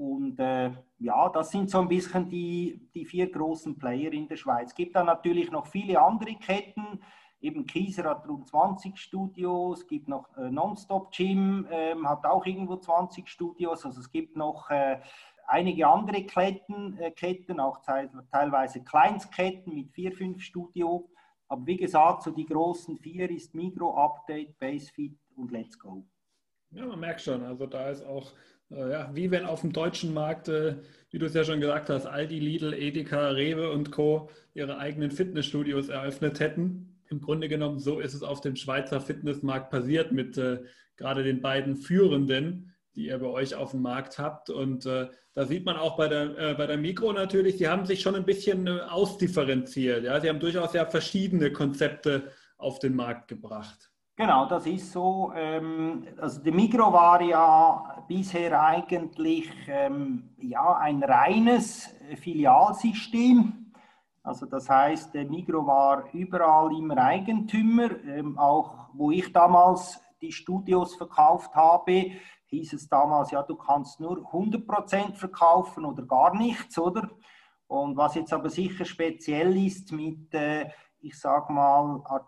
Und äh, ja, das sind so ein bisschen die, die vier großen Player in der Schweiz. Es gibt dann natürlich noch viele andere Ketten. Eben Kieser hat rund 20 Studios, es gibt noch äh, Nonstop Gym, äh, hat auch irgendwo 20 Studios. Also es gibt noch äh, einige andere Ketten, äh, Ketten auch teilweise Kleinstketten mit vier, fünf Studios. Aber wie gesagt, so die großen vier ist Migro, Update, Basefit und Let's Go. Ja, man merkt schon, also da ist auch ja, wie wenn auf dem deutschen Markt, äh, wie du es ja schon gesagt hast, Aldi, Lidl, Edeka, Rewe und Co. ihre eigenen Fitnessstudios eröffnet hätten. Im Grunde genommen, so ist es auf dem Schweizer Fitnessmarkt passiert mit äh, gerade den beiden Führenden, die ihr bei euch auf dem Markt habt. Und äh, da sieht man auch bei der, äh, bei der Mikro natürlich, sie haben sich schon ein bisschen äh, ausdifferenziert. Ja? Sie haben durchaus ja verschiedene Konzepte auf den Markt gebracht. Genau, das ist so. Ähm, also der Migro war ja bisher eigentlich ähm, ja, ein reines Filialsystem. Also das heißt, der Migro war überall immer Eigentümer. Ähm, auch wo ich damals die Studios verkauft habe, hieß es damals, ja, du kannst nur 100% verkaufen oder gar nichts, oder? Und was jetzt aber sicher speziell ist mit, äh, ich sag mal, äh,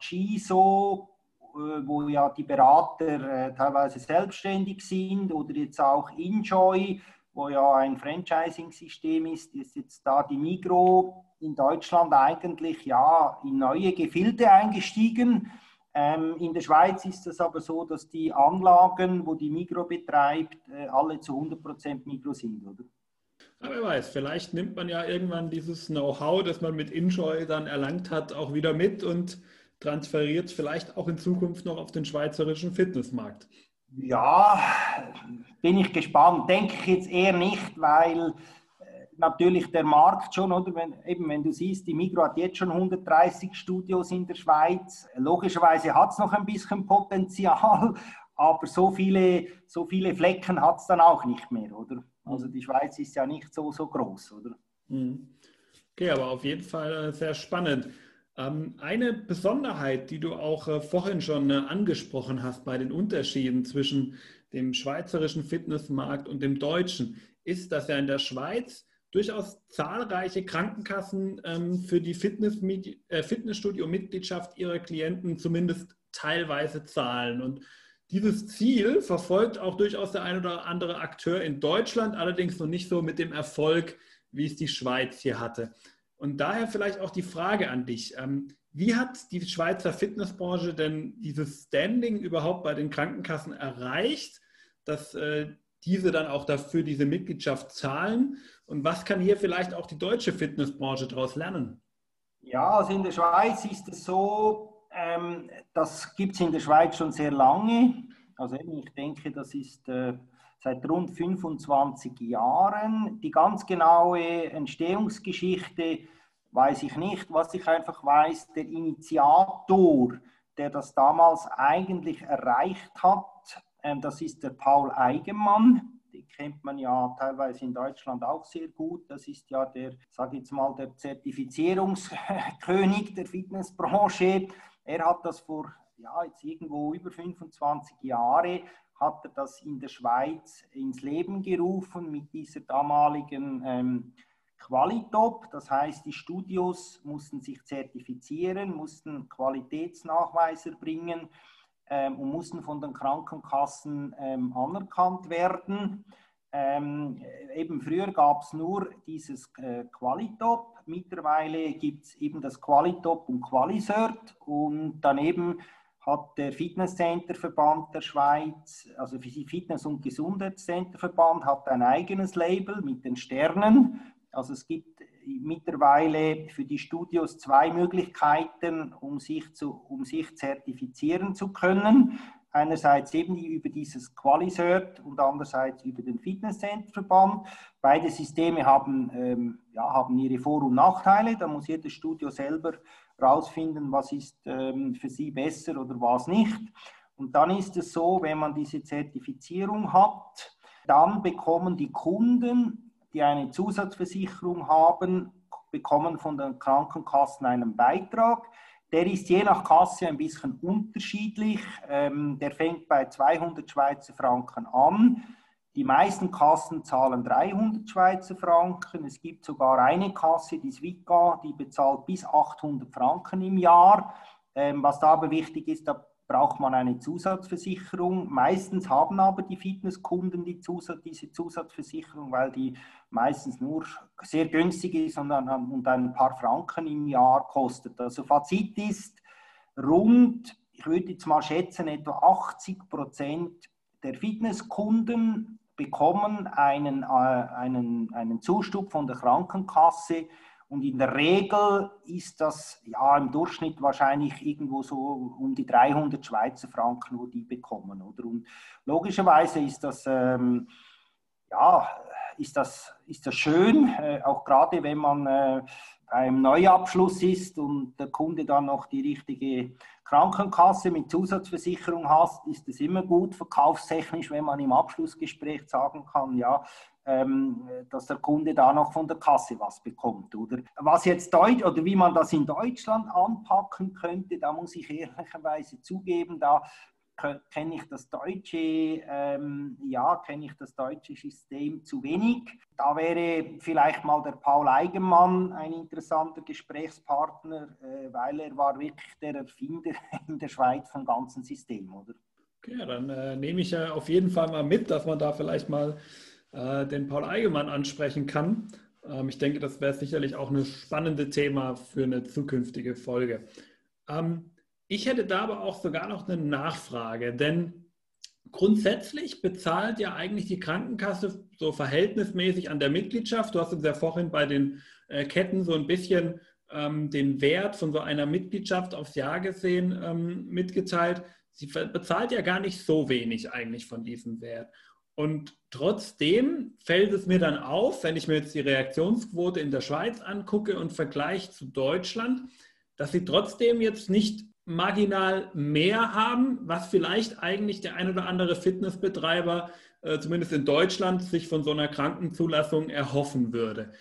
wo ja die Berater äh, teilweise selbstständig sind oder jetzt auch Enjoy, wo ja ein Franchising-System ist, ist jetzt da die Migro in Deutschland eigentlich ja in neue Gefilde eingestiegen. Ähm, in der Schweiz ist es aber so, dass die Anlagen, wo die Migro betreibt, äh, alle zu 100% Migro sind, oder? Ja, wer weiß, vielleicht nimmt man ja irgendwann dieses Know-how, das man mit Enjoy dann erlangt hat, auch wieder mit und transferiert vielleicht auch in Zukunft noch auf den schweizerischen Fitnessmarkt? Ja, bin ich gespannt. Denke ich jetzt eher nicht, weil äh, natürlich der Markt schon, oder? Wenn, eben, wenn du siehst, die Migro hat jetzt schon 130 Studios in der Schweiz. Logischerweise hat es noch ein bisschen Potenzial, aber so viele, so viele Flecken hat es dann auch nicht mehr, oder? Also die Schweiz ist ja nicht so, so groß, oder? Mhm. Okay, aber auf jeden Fall äh, sehr spannend. Ähm, eine Besonderheit, die du auch äh, vorhin schon äh, angesprochen hast bei den Unterschieden zwischen dem schweizerischen Fitnessmarkt und dem deutschen, ist, dass ja in der Schweiz durchaus zahlreiche Krankenkassen ähm, für die äh, Fitnessstudio-Mitgliedschaft ihrer Klienten zumindest teilweise zahlen. Und dieses Ziel verfolgt auch durchaus der ein oder andere Akteur in Deutschland, allerdings noch nicht so mit dem Erfolg, wie es die Schweiz hier hatte. Und daher vielleicht auch die Frage an dich. Ähm, Wie hat die Schweizer Fitnessbranche denn dieses Standing überhaupt bei den Krankenkassen erreicht, dass äh, diese dann auch dafür diese Mitgliedschaft zahlen? Und was kann hier vielleicht auch die deutsche Fitnessbranche daraus lernen? Ja, also in der Schweiz ist es so, ähm, das gibt es in der Schweiz schon sehr lange. Also ich denke, das ist äh, seit rund 25 Jahren. Die ganz genaue Entstehungsgeschichte weiß ich nicht. Was ich einfach weiß, der Initiator, der das damals eigentlich erreicht hat, ähm, das ist der Paul Eigenmann. Den kennt man ja teilweise in Deutschland auch sehr gut. Das ist ja der, sage jetzt mal, der Zertifizierungskönig der Fitnessbranche. Er hat das vor ja, jetzt irgendwo über 25 Jahre hat er das in der Schweiz ins Leben gerufen mit dieser damaligen ähm, Qualitop. Das heißt, die Studios mussten sich zertifizieren, mussten Qualitätsnachweise bringen ähm, und mussten von den Krankenkassen ähm, anerkannt werden. Ähm, eben früher gab es nur dieses äh, Qualitop, mittlerweile gibt es eben das Qualitop und Qualisert und daneben hat der Fitnesscenterverband der Schweiz, also Fitness- und Gesundheitscenterverband, hat ein eigenes Label mit den Sternen. Also es gibt mittlerweile für die Studios zwei Möglichkeiten, um sich, zu, um sich zertifizieren zu können. Einerseits eben über dieses Qualisert und andererseits über den Fitnesscenterverband. Beide Systeme haben, ähm, ja, haben ihre Vor- und Nachteile. Da muss jedes Studio selber rausfinden, was ist ähm, für sie besser oder was nicht. Und dann ist es so, wenn man diese Zertifizierung hat, dann bekommen die Kunden, die eine Zusatzversicherung haben, bekommen von den Krankenkassen einen Beitrag. Der ist je nach Kasse ein bisschen unterschiedlich. Ähm, der fängt bei 200 Schweizer Franken an. Die meisten Kassen zahlen 300 Schweizer Franken. Es gibt sogar eine Kasse, die Swika, die bezahlt bis 800 Franken im Jahr. Ähm, was da aber wichtig ist, da braucht man eine Zusatzversicherung. Meistens haben aber die Fitnesskunden die Zusatz, diese Zusatzversicherung, weil die meistens nur sehr günstig ist und, und ein paar Franken im Jahr kostet. Also Fazit ist, rund, ich würde jetzt mal schätzen, etwa 80 Prozent der Fitnesskunden bekommen einen, äh, einen, einen Zustub von der Krankenkasse und in der Regel ist das ja im Durchschnitt wahrscheinlich irgendwo so um die 300 Schweizer Franken, wo die bekommen. Oder? Und logischerweise ist das, ähm, ja, ist das, ist das schön, äh, auch gerade wenn man äh, beim Neuabschluss ist und der Kunde dann noch die richtige Krankenkasse mit Zusatzversicherung hat, ist es immer gut verkaufstechnisch, wenn man im Abschlussgespräch sagen kann, ja, ähm, dass der Kunde da noch von der Kasse was bekommt. Oder was jetzt Deutsch oder wie man das in Deutschland anpacken könnte, da muss ich ehrlicherweise zugeben, da kenne ich das deutsche, ähm, ja, kenne ich das deutsche System zu wenig. Da wäre vielleicht mal der Paul Eigenmann ein interessanter Gesprächspartner, äh, weil er war wirklich der Erfinder in der Schweiz vom ganzen System, oder? Okay, dann äh, nehme ich ja auf jeden Fall mal mit, dass man da vielleicht mal äh, den Paul Eigemann ansprechen kann. Ähm, ich denke, das wäre sicherlich auch ein spannendes Thema für eine zukünftige Folge. Ähm, ich hätte da aber auch sogar noch eine Nachfrage, denn grundsätzlich bezahlt ja eigentlich die Krankenkasse so verhältnismäßig an der Mitgliedschaft. Du hast uns ja vorhin bei den äh, Ketten so ein bisschen ähm, den Wert von so einer Mitgliedschaft aufs Jahr gesehen ähm, mitgeteilt. Sie bezahlt ja gar nicht so wenig eigentlich von diesem Wert. Und trotzdem fällt es mir dann auf, wenn ich mir jetzt die Reaktionsquote in der Schweiz angucke und vergleiche zu Deutschland, dass sie trotzdem jetzt nicht marginal mehr haben, was vielleicht eigentlich der ein oder andere Fitnessbetreiber, äh, zumindest in Deutschland, sich von so einer Krankenzulassung erhoffen würde.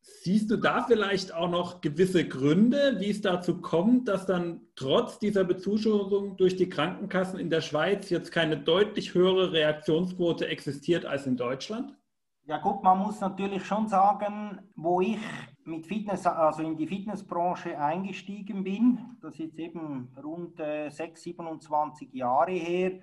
Siehst du da vielleicht auch noch gewisse Gründe, wie es dazu kommt, dass dann trotz dieser Bezuschussung durch die Krankenkassen in der Schweiz jetzt keine deutlich höhere Reaktionsquote existiert als in Deutschland? Ja gut, man muss natürlich schon sagen, wo ich mit Fitness, also in die Fitnessbranche eingestiegen bin, das ist jetzt eben rund äh, 6, 27 Jahre her,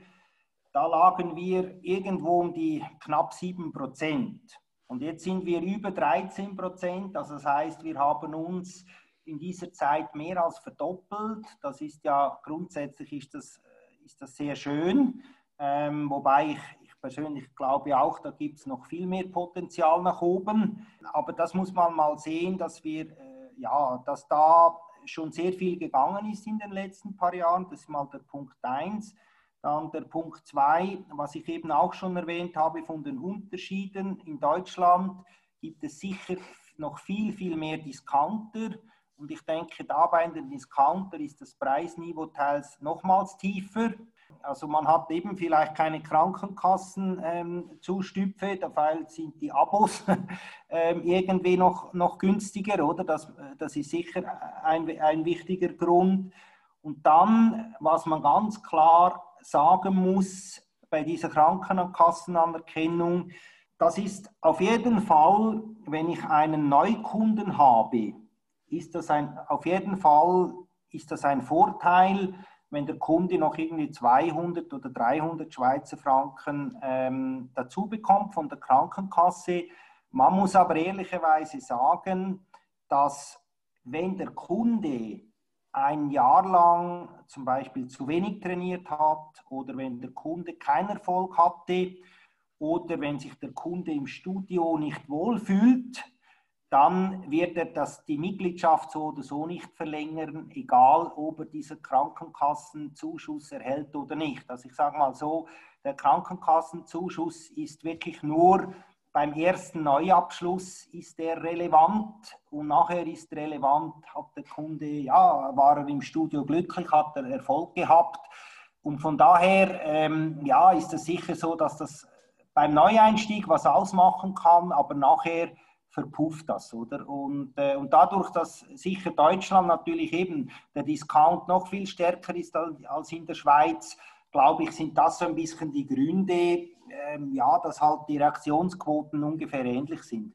da lagen wir irgendwo um die knapp 7 Prozent. Und jetzt sind wir über 13 Prozent. Also das heißt, wir haben uns in dieser Zeit mehr als verdoppelt. Das ist ja grundsätzlich ist das, ist das sehr schön. Ähm, wobei ich, persönlich glaube auch, da gibt es noch viel mehr Potenzial nach oben. Aber das muss man mal sehen, dass wir, äh, ja, dass da schon sehr viel gegangen ist in den letzten paar Jahren. Das ist mal der Punkt 1. Dann der Punkt 2, was ich eben auch schon erwähnt habe von den Unterschieden. In Deutschland gibt es sicher noch viel, viel mehr Discounter. Und ich denke, da bei den Discounter ist das Preisniveau teils nochmals tiefer. Also man hat eben vielleicht keine Krankenkassenzustüpfe, ähm, dafür sind die Abos ähm, irgendwie noch, noch günstiger, oder? Das, das ist sicher ein, ein wichtiger Grund. Und dann, was man ganz klar sagen muss bei dieser Krankenkassenanerkennung, das ist auf jeden Fall, wenn ich einen Neukunden habe, ist das ein, auf jeden Fall ist das ein Vorteil, wenn der Kunde noch irgendwie 200 oder 300 Schweizer Franken ähm, dazu bekommt von der Krankenkasse. Man muss aber ehrlicherweise sagen, dass wenn der Kunde ein Jahr lang zum Beispiel zu wenig trainiert hat oder wenn der Kunde keinen Erfolg hatte oder wenn sich der Kunde im Studio nicht wohlfühlt, dann wird er das, die Mitgliedschaft so oder so nicht verlängern, egal ob er diesen Krankenkassenzuschuss erhält oder nicht. Also ich sage mal so, der Krankenkassenzuschuss ist wirklich nur beim ersten Neuabschluss ist er relevant und nachher ist relevant, hat der Kunde, ja, war er im Studio glücklich, hat er Erfolg gehabt. Und von daher, ähm, ja, ist es sicher so, dass das beim Neueinstieg was ausmachen kann, aber nachher verpufft das, oder? Und, äh, und dadurch, dass sicher Deutschland natürlich eben der Discount noch viel stärker ist als, in der Schweiz, glaube ich, sind das so ein bisschen die Gründe, ähm, ja, dass halt die Reaktionsquoten ungefähr ähnlich sind.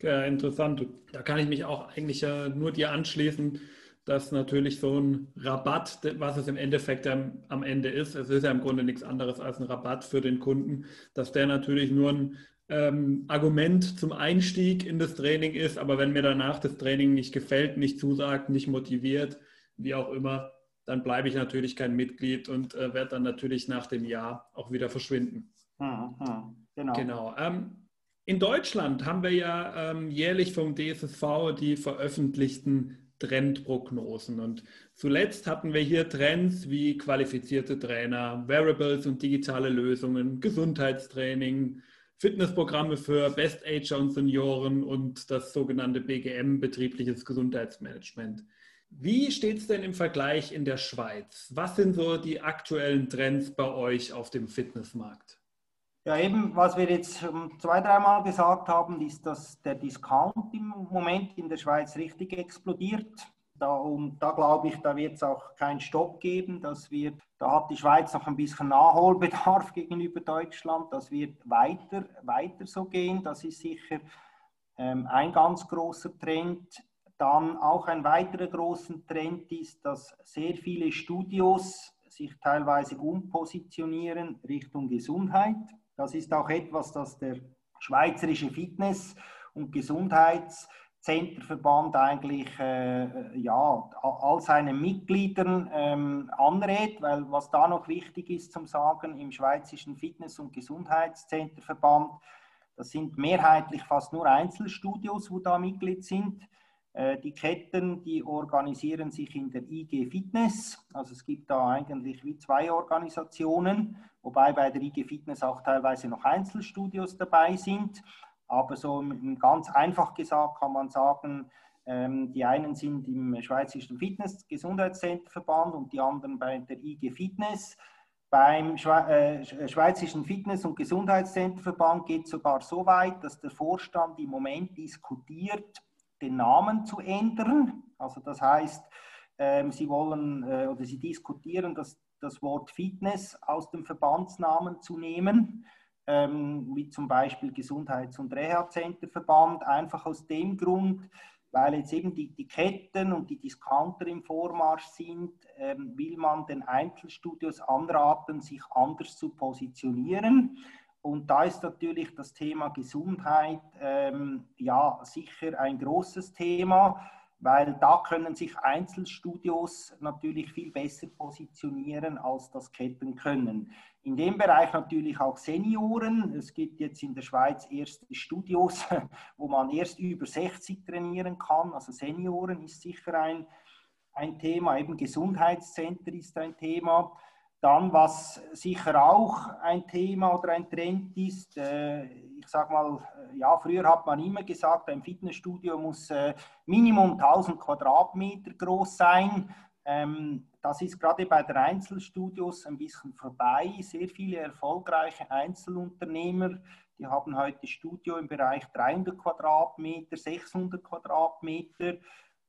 Ja, interessant. Da kann ich mich auch eigentlich äh, nur dir anschließen, dass natürlich so ein Rabatt, was es im Endeffekt am Ende ist, es ist ja im Grunde nichts anderes als ein Rabatt für den Kunden, dass der natürlich nur ein ähm, Argument zum Einstieg in das Training ist, aber wenn mir danach das Training nicht gefällt, nicht zusagt, nicht motiviert, wie auch immer, dann bleibe ich natürlich kein Mitglied und äh, werde dann natürlich nach dem Jahr auch wieder verschwinden. Mhm, genau. genau. Ähm, in Deutschland haben wir ja ähm, jährlich vom DSSV die veröffentlichten Trendprognosen. Und zuletzt hatten wir hier Trends wie qualifizierte Trainer, Wearables und digitale Lösungen, Gesundheitstraining, Fitnessprogramme für Best-Ager und Senioren und das sogenannte BGM, betriebliches Gesundheitsmanagement. Wie steht es denn im Vergleich in der Schweiz? Was sind so die aktuellen Trends bei euch auf dem Fitnessmarkt? Ja, eben, was wir jetzt zwei, dreimal gesagt haben, ist, dass der Discount im Moment in der Schweiz richtig explodiert. Da, und da glaube ich, da wird es auch keinen Stopp geben. Dass wir, da hat die Schweiz noch ein bisschen Nachholbedarf gegenüber Deutschland. Das wird weiter, weiter so gehen. Das ist sicher ähm, ein ganz großer Trend. Dann auch ein weiterer großer Trend ist, dass sehr viele Studios sich teilweise umpositionieren Richtung Gesundheit. Das ist auch etwas, das der Schweizerische Fitness- und Gesundheits- Zenterverband eigentlich äh, ja, all seinen Mitgliedern ähm, anrät, weil was da noch wichtig ist zum Sagen, im Schweizerischen Fitness- und Gesundheitszenterverband, das sind mehrheitlich fast nur Einzelstudios, wo da Mitglied sind. Äh, die Ketten, die organisieren sich in der IG Fitness, also es gibt da eigentlich wie zwei Organisationen, wobei bei der IG Fitness auch teilweise noch Einzelstudios dabei sind. Aber so ganz einfach gesagt kann man sagen, ähm, die einen sind im Schweizerischen Fitness Gesundheitszenterverband und die anderen bei der IG Fitness. Beim äh, Schweizerischen Fitness- und Gesundheitszenterverband geht es sogar so weit, dass der Vorstand im Moment diskutiert, den Namen zu ändern. Also das heißt, ähm, sie wollen äh, oder sie diskutieren, das, das Wort Fitness aus dem Verbandsnamen zu nehmen ähm, wie zum Beispiel Gesundheits- und Reha-Centerverband, einfach aus dem Grund, weil jetzt eben die, die Ketten und die Discounter im Vormarsch sind, ähm, will man den Einzelstudios anraten, sich anders zu positionieren. Und da ist natürlich das Thema Gesundheit ähm, ja sicher ein großes Thema, weil da können sich Einzelstudios natürlich viel besser positionieren, als das Ketten können. In dem Bereich natürlich auch Senioren. Es gibt jetzt in der Schweiz erste Studios, wo man erst über 60 trainieren kann. Also Senioren ist sicher ein, ein Thema, eben Gesundheitscenter ist ein Thema. Dann, was sicher auch ein Thema oder ein Trend ist, äh, ich sage mal, äh, ja, früher hat man immer gesagt, ein Fitnessstudio muss äh, Minimum 1000 Quadratmeter groß sein. Ähm, das ist gerade bei den Einzelstudios ein bisschen vorbei. Sehr viele erfolgreiche Einzelunternehmer, die haben heute Studio im Bereich 300 Quadratmeter, 600 Quadratmeter.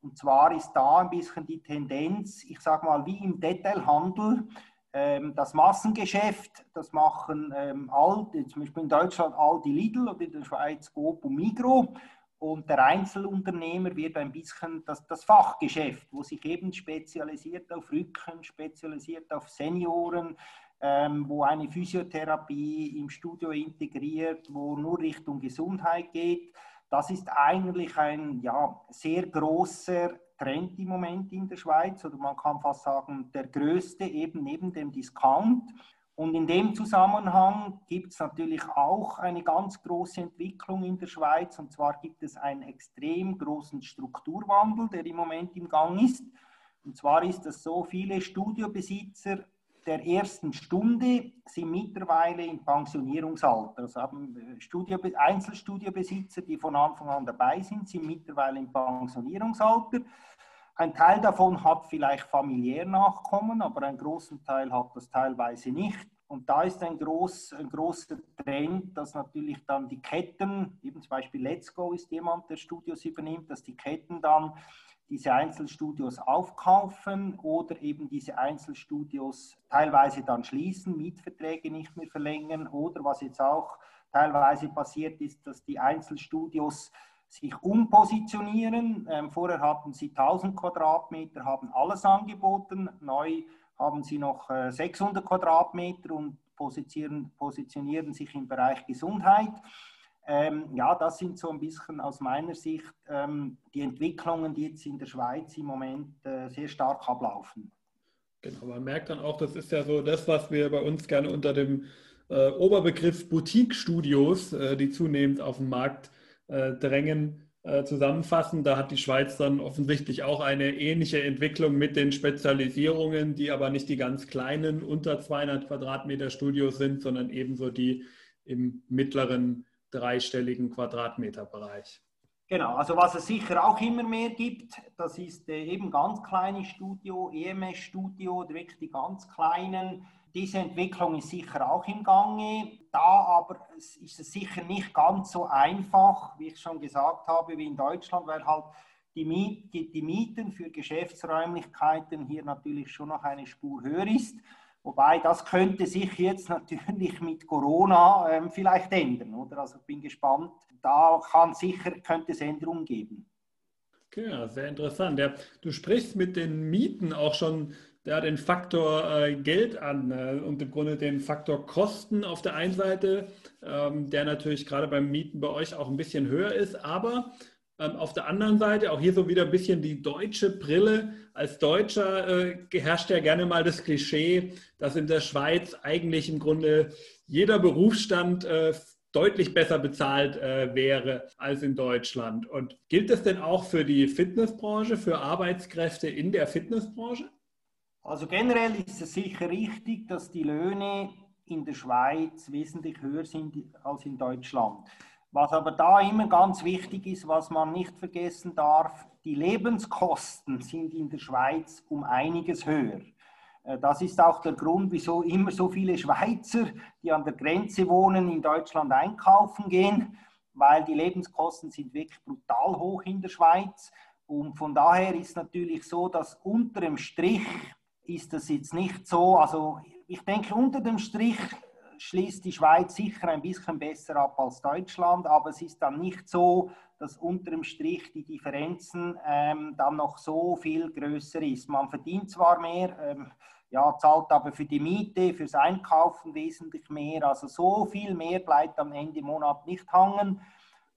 Und zwar ist da ein bisschen die Tendenz, ich sage mal, wie im Detailhandel, das Massengeschäft, das machen ähm, all, zum Beispiel in Deutschland Aldi Lidl oder in der Schweiz Coop und Migro. Und der Einzelunternehmer wird ein bisschen das, das Fachgeschäft, wo sich eben spezialisiert auf Rücken, spezialisiert auf Senioren, ähm, wo eine Physiotherapie im Studio integriert, wo nur Richtung Gesundheit geht. Das ist eigentlich ein ja, sehr großer Trend im Moment in der Schweiz oder man kann fast sagen, der größte eben neben dem Discount. Und in dem Zusammenhang gibt es natürlich auch eine ganz große Entwicklung in der Schweiz. Und zwar gibt es einen extrem großen Strukturwandel, der im Moment im Gang ist. Und zwar ist es so, viele Studiobesitzer der ersten Stunde sind mittlerweile im Pensionierungsalter. Also haben äh, Studio, Einzelstudiobesitzer, die von Anfang an dabei sind, sind mittlerweile im Pensionierungsalter. Ein Teil davon hat vielleicht familiär Nachkommen, aber ein großer Teil hat das teilweise nicht. Und da ist ein, groß, ein großer Trend, dass natürlich dann die Ketten, eben zum Beispiel Let's Go ist jemand, der Studios übernimmt, dass die Ketten dann diese Einzelstudios aufkaufen oder eben diese Einzelstudios teilweise dann schließen, Mietverträge nicht mehr verlängern oder was jetzt auch teilweise passiert ist, dass die Einzelstudios sich umpositionieren. Ähm, vorher hatten sie 1000 Quadratmeter, haben alles angeboten. Neu haben sie noch äh, 600 Quadratmeter und positionieren, positionieren sich im Bereich Gesundheit. Ähm, ja, das sind so ein bisschen aus meiner Sicht ähm, die Entwicklungen, die jetzt in der Schweiz im Moment äh, sehr stark ablaufen. Genau, man merkt dann auch, das ist ja so das, was wir bei uns gerne unter dem äh, Oberbegriff Boutique-Studios, äh, die zunehmend auf den Markt äh, drängen, äh, zusammenfassen. Da hat die Schweiz dann offensichtlich auch eine ähnliche Entwicklung mit den Spezialisierungen, die aber nicht die ganz kleinen unter 200 Quadratmeter Studios sind, sondern ebenso die im mittleren dreistelligen Quadratmeterbereich. Genau, also was es sicher auch immer mehr gibt, das ist äh, eben ganz kleine Studio, EMS-Studio, wirklich die ganz kleinen diese Entwicklung ist sicher auch im Gange. Da aber ist es sicher nicht ganz so einfach, wie ich schon gesagt habe, wie in Deutschland, weil halt die, Miet, die Mieten für Geschäftsräumlichkeiten hier natürlich schon noch eine Spur höher ist. Wobei das könnte sich jetzt natürlich mit Corona ähm, vielleicht ändern, oder? Also ich bin gespannt. Da kann sicher, könnte es Änderungen geben. Ja, sehr interessant. Ja, du sprichst mit den Mieten auch schon der den Faktor äh, Geld an äh, und im Grunde den Faktor Kosten auf der einen Seite, ähm, der natürlich gerade beim Mieten bei euch auch ein bisschen höher ist, aber ähm, auf der anderen Seite auch hier so wieder ein bisschen die deutsche Brille. Als Deutscher äh, herrscht ja gerne mal das Klischee, dass in der Schweiz eigentlich im Grunde jeder Berufsstand äh, deutlich besser bezahlt äh, wäre als in Deutschland. Und gilt das denn auch für die Fitnessbranche, für Arbeitskräfte in der Fitnessbranche? Also generell ist es sicher richtig, dass die Löhne in der Schweiz wesentlich höher sind als in Deutschland. Was aber da immer ganz wichtig ist, was man nicht vergessen darf, die Lebenskosten sind in der Schweiz um einiges höher. Äh, das ist auch der Grund, wieso immer so viele Schweizer, die an der Grenze wohnen, in Deutschland einkaufen gehen, weil die Lebenskosten sind wirklich brutal hoch in der Schweiz. Und von daher ist natürlich so, dass unter dem Strich ist das jetzt nicht so. Also ich denke, unter dem Strich schließt die Schweiz sicher ein bisschen besser ab als Deutschland, aber es ist dann nicht so, dass unter dem Strich die Differenzen ähm, dann noch so viel größer ist. Man verdient zwar mehr, ähm, ja, zahlt aber für die Miete, fürs Einkaufen wesentlich mehr. Also so viel mehr bleibt am Ende Monat nicht hangen.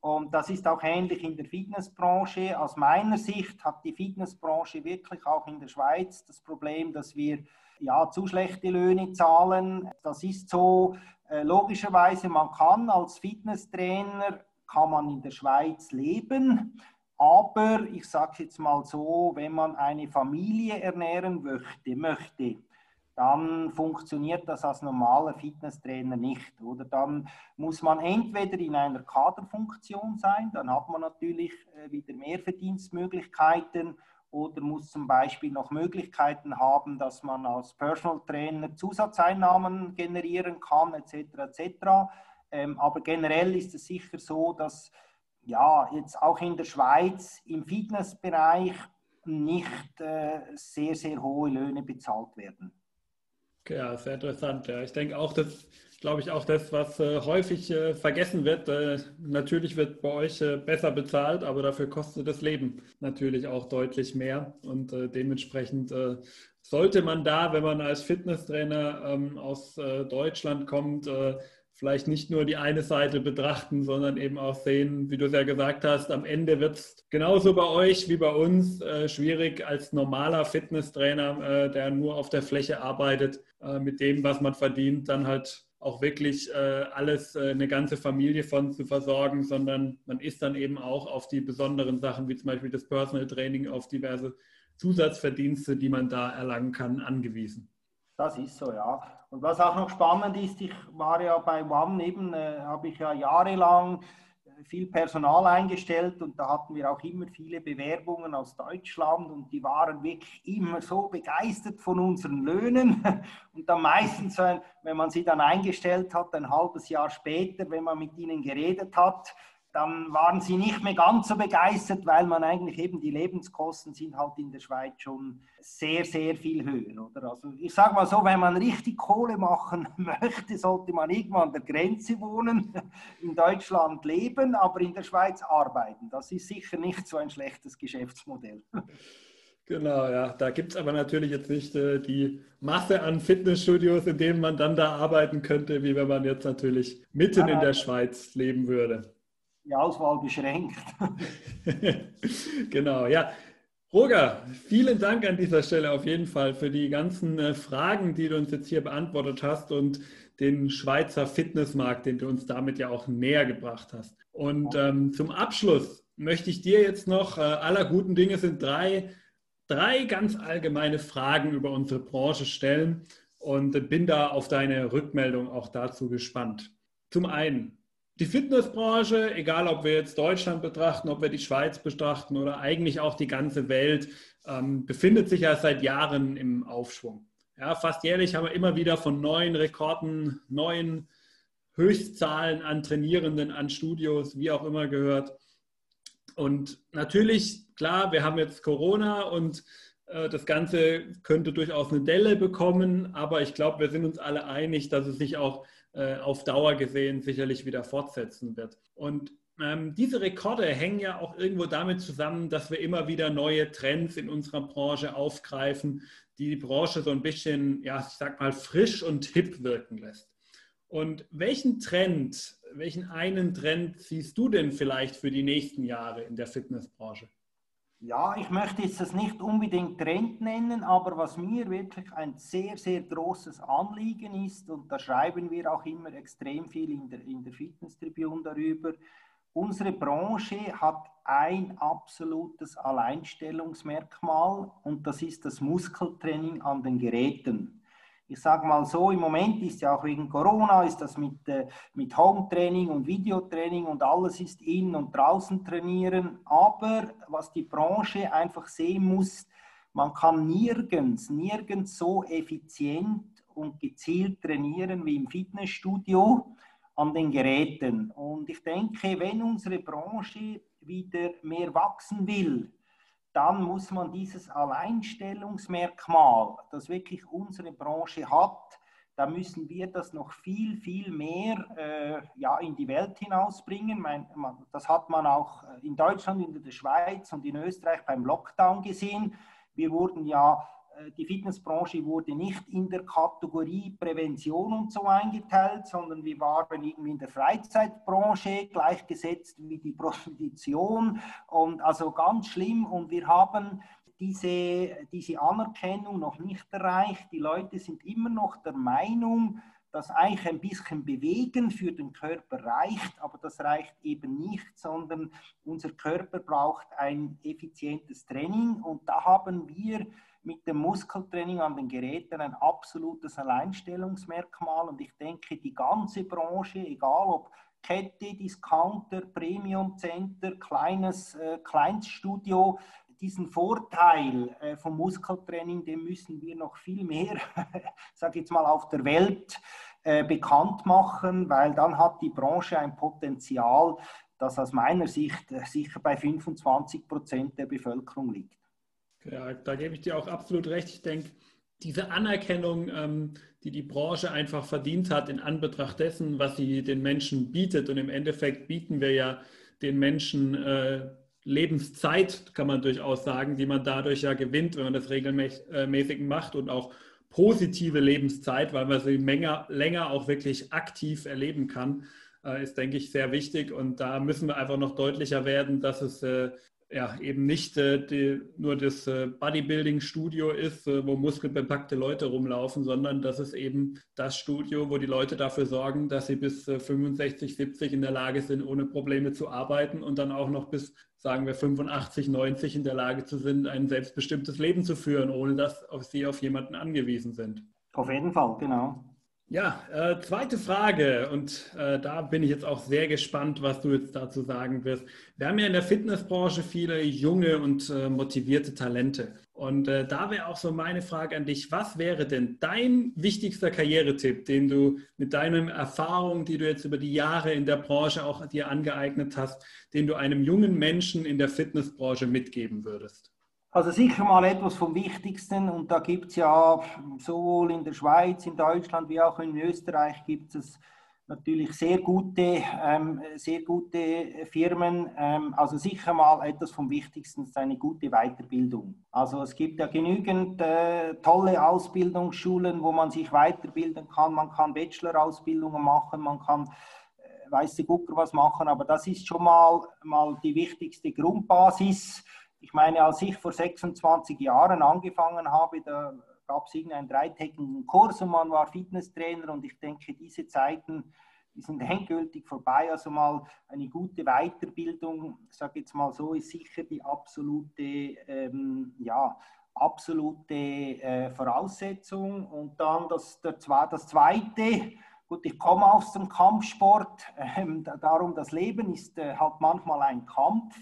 Und das ist auch ähnlich in der Fitnessbranche. Aus meiner Sicht hat die Fitnessbranche wirklich auch in der Schweiz das Problem, dass wir ja zu schlechte Löhne zahlen. Das ist so äh, logischerweise, man kann als Fitnesstrainer kann man in der Schweiz leben. Aber ich sage jetzt mal so, wenn man eine Familie ernähren möchte, möchte dann funktioniert das als normaler Fitnesstrainer nicht. Oder dann muss man entweder in einer Kaderfunktion sein, dann hat man natürlich äh, wieder mehr Verdienstmöglichkeiten oder muss zum Beispiel noch Möglichkeiten haben, dass man als Personal Trainer Zusatzeinnahmen generieren kann, etc. etc. Ähm, aber generell ist es sicher so, dass ja jetzt auch in der Schweiz im Fitnessbereich nicht äh, sehr, sehr hohe Löhne bezahlt werden. Ja, sehr interessant. Ja, ich denke auch, das glaube ich auch das, was äh, häufig äh, vergessen wird. Äh, natürlich wird bei euch äh, besser bezahlt, aber dafür kostet das Leben natürlich auch deutlich mehr und äh, dementsprechend äh, sollte man da, wenn man als Fitnesstrainer ähm, aus Deutschland kommt, vielleicht nicht nur die eine Seite betrachten, sondern eben auch sehen, wie du es ja gesagt hast, am Ende wird es genauso bei euch wie bei uns äh, schwierig als normaler Fitnesstrainer, äh, der nur auf der Fläche arbeitet, äh, mit dem, was man verdient, dann halt auch wirklich äh, alles, äh, eine ganze Familie von zu versorgen, sondern man ist dann eben auch auf die besonderen Sachen, wie zum Beispiel das Personal Training, auf diverse Zusatzverdienste, die man da erlangen kann, angewiesen. Das ist so, ja. Und was auch noch spannend ist, ich war ja bei One eben, äh, habe ich ja jahrelang äh, viel Personal eingestellt und da hatten wir auch immer viele Bewerbungen aus Deutschland und die waren wirklich immer so begeistert von unseren Löhnen und dann meistens, wenn man sie dann eingestellt hat, ein halbes Jahr später, wenn man mit ihnen geredet hat, dann waren sie nicht mehr ganz so begeistert, weil man eigentlich eben die Lebenskosten sind halt in der Schweiz schon sehr, sehr viel höher. Oder? Also ich sage mal so, wenn man richtig Kohle machen möchte, sollte man irgendwo an der Grenze wohnen, in Deutschland leben, aber in der Schweiz arbeiten. Das ist sicher nicht so ein schlechtes Geschäftsmodell. Genau, ja. Da gibt es aber natürlich jetzt nicht äh, die Masse an Fitnessstudios, in denen man dann da arbeiten könnte, wie wenn man jetzt natürlich mitten in der Schweiz leben würde die Auswahl beschränkt. genau, ja. Roger, vielen Dank an dieser Stelle auf jeden Fall für die ganzen äh, Fragen, die du uns jetzt hier beantwortet hast und den Schweizer Fitnessmarkt, den du uns damit ja auch näher gebracht hast. Und ähm, zum Abschluss möchte ich dir jetzt noch, äh, aller guten Dinge sind drei, drei ganz allgemeine Fragen über unsere Branche stellen und bin da auf deine Rückmeldung auch dazu gespannt. Zum einen, die Fitnessbranche, egal ob wir jetzt Deutschland betrachten, ob wir die Schweiz betrachten oder eigentlich auch die ganze Welt, ähm, befindet sich ja seit Jahren im Aufschwung. Ja, fast jährlich haben wir immer wieder von neuen Rekorden, neuen Höchstzahlen an Trainierenden, an Studios, wie auch immer gehört. Und natürlich, klar, wir haben jetzt Corona und äh, das Ganze könnte durchaus eine Delle bekommen, aber ich glaube, wir sind uns alle einig, dass es sich auch äh, auf Dauer gesehen sicherlich wieder fortsetzen wird. Und ähm, diese Rekorde hängen ja auch irgendwo damit zusammen, dass wir immer wieder neue Trends in unserer Branche aufgreifen, die die Branche so ein bisschen, ja, ich sag mal, frisch und hip wirken lässt. Und welchen Trend, welchen einen Trend siehst du denn vielleicht für die nächsten Jahre in der Fitnessbranche? Ja, ich möchte jetzt das nicht unbedingt Trend nennen, aber was mir wirklich ein sehr, sehr großes Anliegen ist, und da schreiben wir auch immer extrem viel in der, in der Fitness-Tribune darüber, unsere Branche hat ein absolutes Alleinstellungsmerkmal und das ist das Muskeltraining an den Geräten ich sage mal so, im Moment ist ja auch wegen Corona, ist das mit, äh, mit Home-Training und Videotraining und alles ist in und draußen trainieren. Aber was die Branche einfach sehen muss, man kann nirgends, nirgends so effizient und gezielt trainieren wie im Fitnessstudio an den Geräten. Und ich denke, wenn unsere Branche wieder mehr wachsen will, dann muss man dieses Alleinstellungsmerkmal, das wirklich unsere Branche hat, da müssen wir das noch viel, viel mehr äh, ja, in die Welt hinausbringen. Mein, man, das hat man auch in Deutschland, in der Schweiz und in Österreich beim Lockdown gesehen. Wir wurden ja äh, die Fitnessbranche wurde nicht in der Kategorie Prävention und so eingeteilt, sondern wir waren irgendwie in der Freizeitbranche gleichgesetzt wie die Prostitution. Und also ganz schlimm. Und wir haben diese, diese Anerkennung noch nicht erreicht. Die Leute sind immer noch der Meinung, dass eigentlich ein bisschen Bewegen für den Körper reicht, aber das reicht eben nicht, sondern unser Körper braucht ein effizientes Training. Und da haben wir mit dem Muskeltraining an den Geräten ein absolutes Alleinstellungsmerkmal und ich denke, die ganze Branche, egal ob Kette, Discounter, Premium Center, kleines äh, Kleinststudio, diesen Vorteil äh, vom Muskeltraining, den müssen wir noch viel mehr, sage jetzt mal, auf der Welt äh, bekannt machen, weil dann hat die Branche ein Potenzial, das aus meiner Sicht äh, sicher bei 25 Prozent der Bevölkerung liegt. Ja, da gebe ich dir auch absolut recht. Ich denke, diese Anerkennung, ähm, die die Branche einfach verdient hat in Anbetracht dessen, was sie den Menschen bietet. Und im Endeffekt bieten wir ja den Menschen äh, Lebenszeit, kann man durchaus sagen, die man dadurch ja gewinnt, wenn man das regelmäßig macht und auch positive Lebenszeit, weil man sie länger, länger auch wirklich aktiv erleben kann, äh, ist, denke ich, sehr wichtig. Und da müssen wir einfach noch deutlicher werden, dass es äh, ja, eben nicht äh, die, nur das äh, Bodybuilding-Studio ist, äh, wo muskelbepackte Leute rumlaufen, sondern dass es eben das Studio, wo die Leute dafür sorgen, dass sie bis 65, äh, 70 in der Lage sind, ohne Probleme zu arbeiten und dann auch noch bis, sagen wir, 85, 90 in der Lage zu sind, ein selbstbestimmtes Leben zu führen, ohne dass sie auf jemanden angewiesen sind. Auf jeden Fall, genau. Ja, äh, zweite Frage und äh, da bin ich jetzt auch sehr gespannt, was du jetzt dazu sagen wirst. Wir haben ja in der Fitnessbranche viele junge und äh, motivierte Talente. Und äh, da wäre auch so meine Frage an dich, was wäre denn dein wichtigster Karrieretipp, den du mit deinen Erfahrungen, die du jetzt über die Jahre in der Branche auch dir angeeignet hast, den du einem jungen Menschen in der Fitnessbranche mitgeben würdest? Also sicher mal etwas vom Wichtigsten und da gibt es ja sowohl in der Schweiz, in Deutschland wie auch in Österreich gibt es natürlich sehr gute, ähm, sehr gute Firmen. Ähm, also sicher mal etwas vom Wichtigsten ist eine gute Weiterbildung. Also es gibt ja genügend äh, tolle Ausbildungsschulen, wo man sich weiterbilden kann. Man kann Bachelor-Ausbildungen machen, man kann äh, weiße Gucker was machen, aber das ist schon mal, mal die wichtigste Grundbasis ich meine, als ich vor 26 Jahren angefangen habe, da gab es irgendeinen dreitägigen Kurs und man war Fitnesstrainer und ich denke, diese Zeiten, die sind endgültig vorbei. Also mal eine gute Weiterbildung, ich sage jetzt mal so, ist sicher die absolute, ähm, ja, absolute äh, Voraussetzung. Und dann das, der, das Zweite, gut, ich komme aus dem Kampfsport, ähm, darum das Leben ist äh, halt manchmal ein Kampf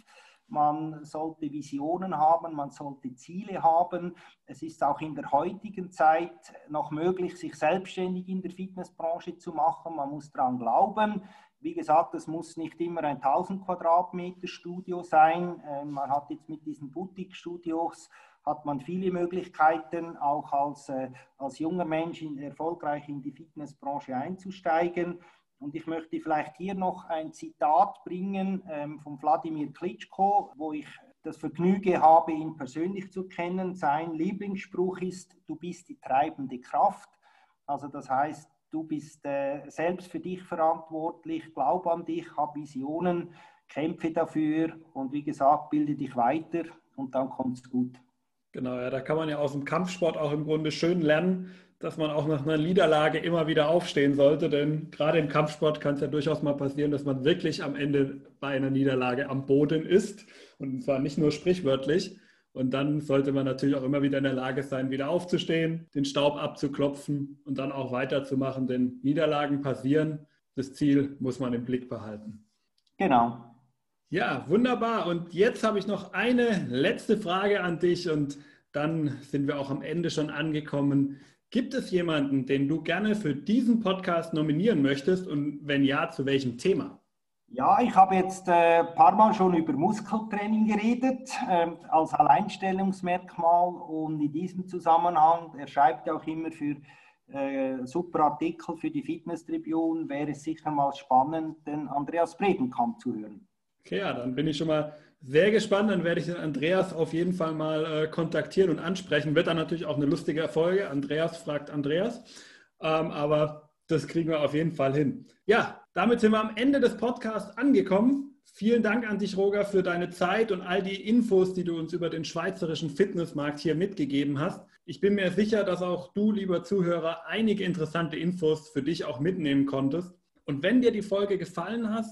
man sollte Visionen haben, man sollte Ziele haben. Es ist auch in der heutigen Zeit noch möglich, sich selbstständig in der Fitnessbranche zu machen. Man muss daran glauben. Wie gesagt, es muss nicht immer ein 1000 Quadratmeter Studio sein. Ähm, man hat jetzt mit diesen Boutique-Studios hat man viele Möglichkeiten, auch als, äh, als junger Mensch in, erfolgreich in die Fitnessbranche einzusteigen. Und ich möchte vielleicht hier noch ein Zitat bringen ähm, von Wladimir Klitschko, wo ich das Vergnügen habe, ihn persönlich zu kennen. Sein Lieblingsspruch ist, du bist die treibende Kraft. Also das heißt, du bist äh, selbst für dich verantwortlich, glaub an dich, hab Visionen, kämpfe dafür und wie gesagt, bilde dich weiter und dann kommt es gut. Genau, ja, da kann man ja aus dem Kampfsport auch im Grunde schön lernen, dass man auch nach einer Niederlage immer wieder aufstehen sollte, denn gerade im Kampfsport kann es ja durchaus mal passieren, dass man wirklich am Ende bei einer Niederlage am Boden ist und zwar nicht nur sprichwörtlich. Und dann sollte man natürlich auch immer wieder in der Lage sein, wieder aufzustehen, den Staub abzuklopfen und dann auch weiterzumachen, denn Niederlagen passieren. Das Ziel muss man im Blick behalten. Genau. Ja, wunderbar. Und jetzt habe ich noch eine letzte Frage an dich und dann sind wir auch am Ende schon angekommen. Gibt es jemanden, den du gerne für diesen Podcast nominieren möchtest und wenn ja, zu welchem Thema? Ja, ich habe jetzt ein äh, paar Mal schon über Muskeltraining geredet äh, als Alleinstellungsmerkmal und in diesem Zusammenhang, er schreibt ja auch immer für äh, super Artikel für die Fitness Tribune, wäre es sicher mal spannend, den Andreas Bredenkamp zu hören. Okay, ja, dann bin ich schon mal Sehr gespannt, dann werde ich den Andreas auf jeden Fall mal äh, kontaktieren und ansprechen. Wird dann natürlich auch eine lustige Folge. Andreas fragt Andreas. Ähm, aber das kriegen wir auf jeden Fall hin. Ja, damit sind wir am Ende des Podcasts angekommen. Vielen Dank an dich, Roger, für deine Zeit und all die Infos, die du uns über den schweizerischen Fitnessmarkt hier mitgegeben hast. Ich bin mir sicher, dass auch du, lieber Zuhörer, einige interessante Infos für dich auch mitnehmen konntest. Und wenn dir die Folge gefallen hat,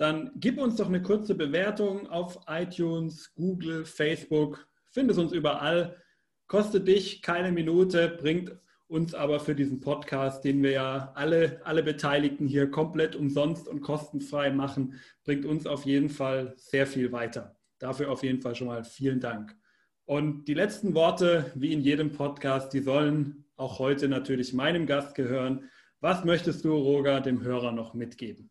dann gib uns doch eine kurze Bewertung auf iTunes, Google, Facebook. Findest uns überall. Kostet dich keine Minute, bringt uns aber für diesen Podcast, den wir ja alle, alle Beteiligten hier komplett umsonst und kostenfrei machen, bringt uns auf jeden Fall sehr viel weiter. Dafür auf jeden Fall schon mal vielen Dank. Und die letzten Worte, wie in jedem Podcast, die sollen auch heute natürlich meinem Gast gehören. Was möchtest du, Roger, dem Hörer noch mitgeben?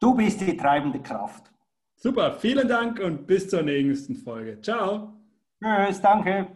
Du bist die treibende Kraft. Super, vielen Dank und bis zur nächsten Folge. Ciao. Tschüss, danke.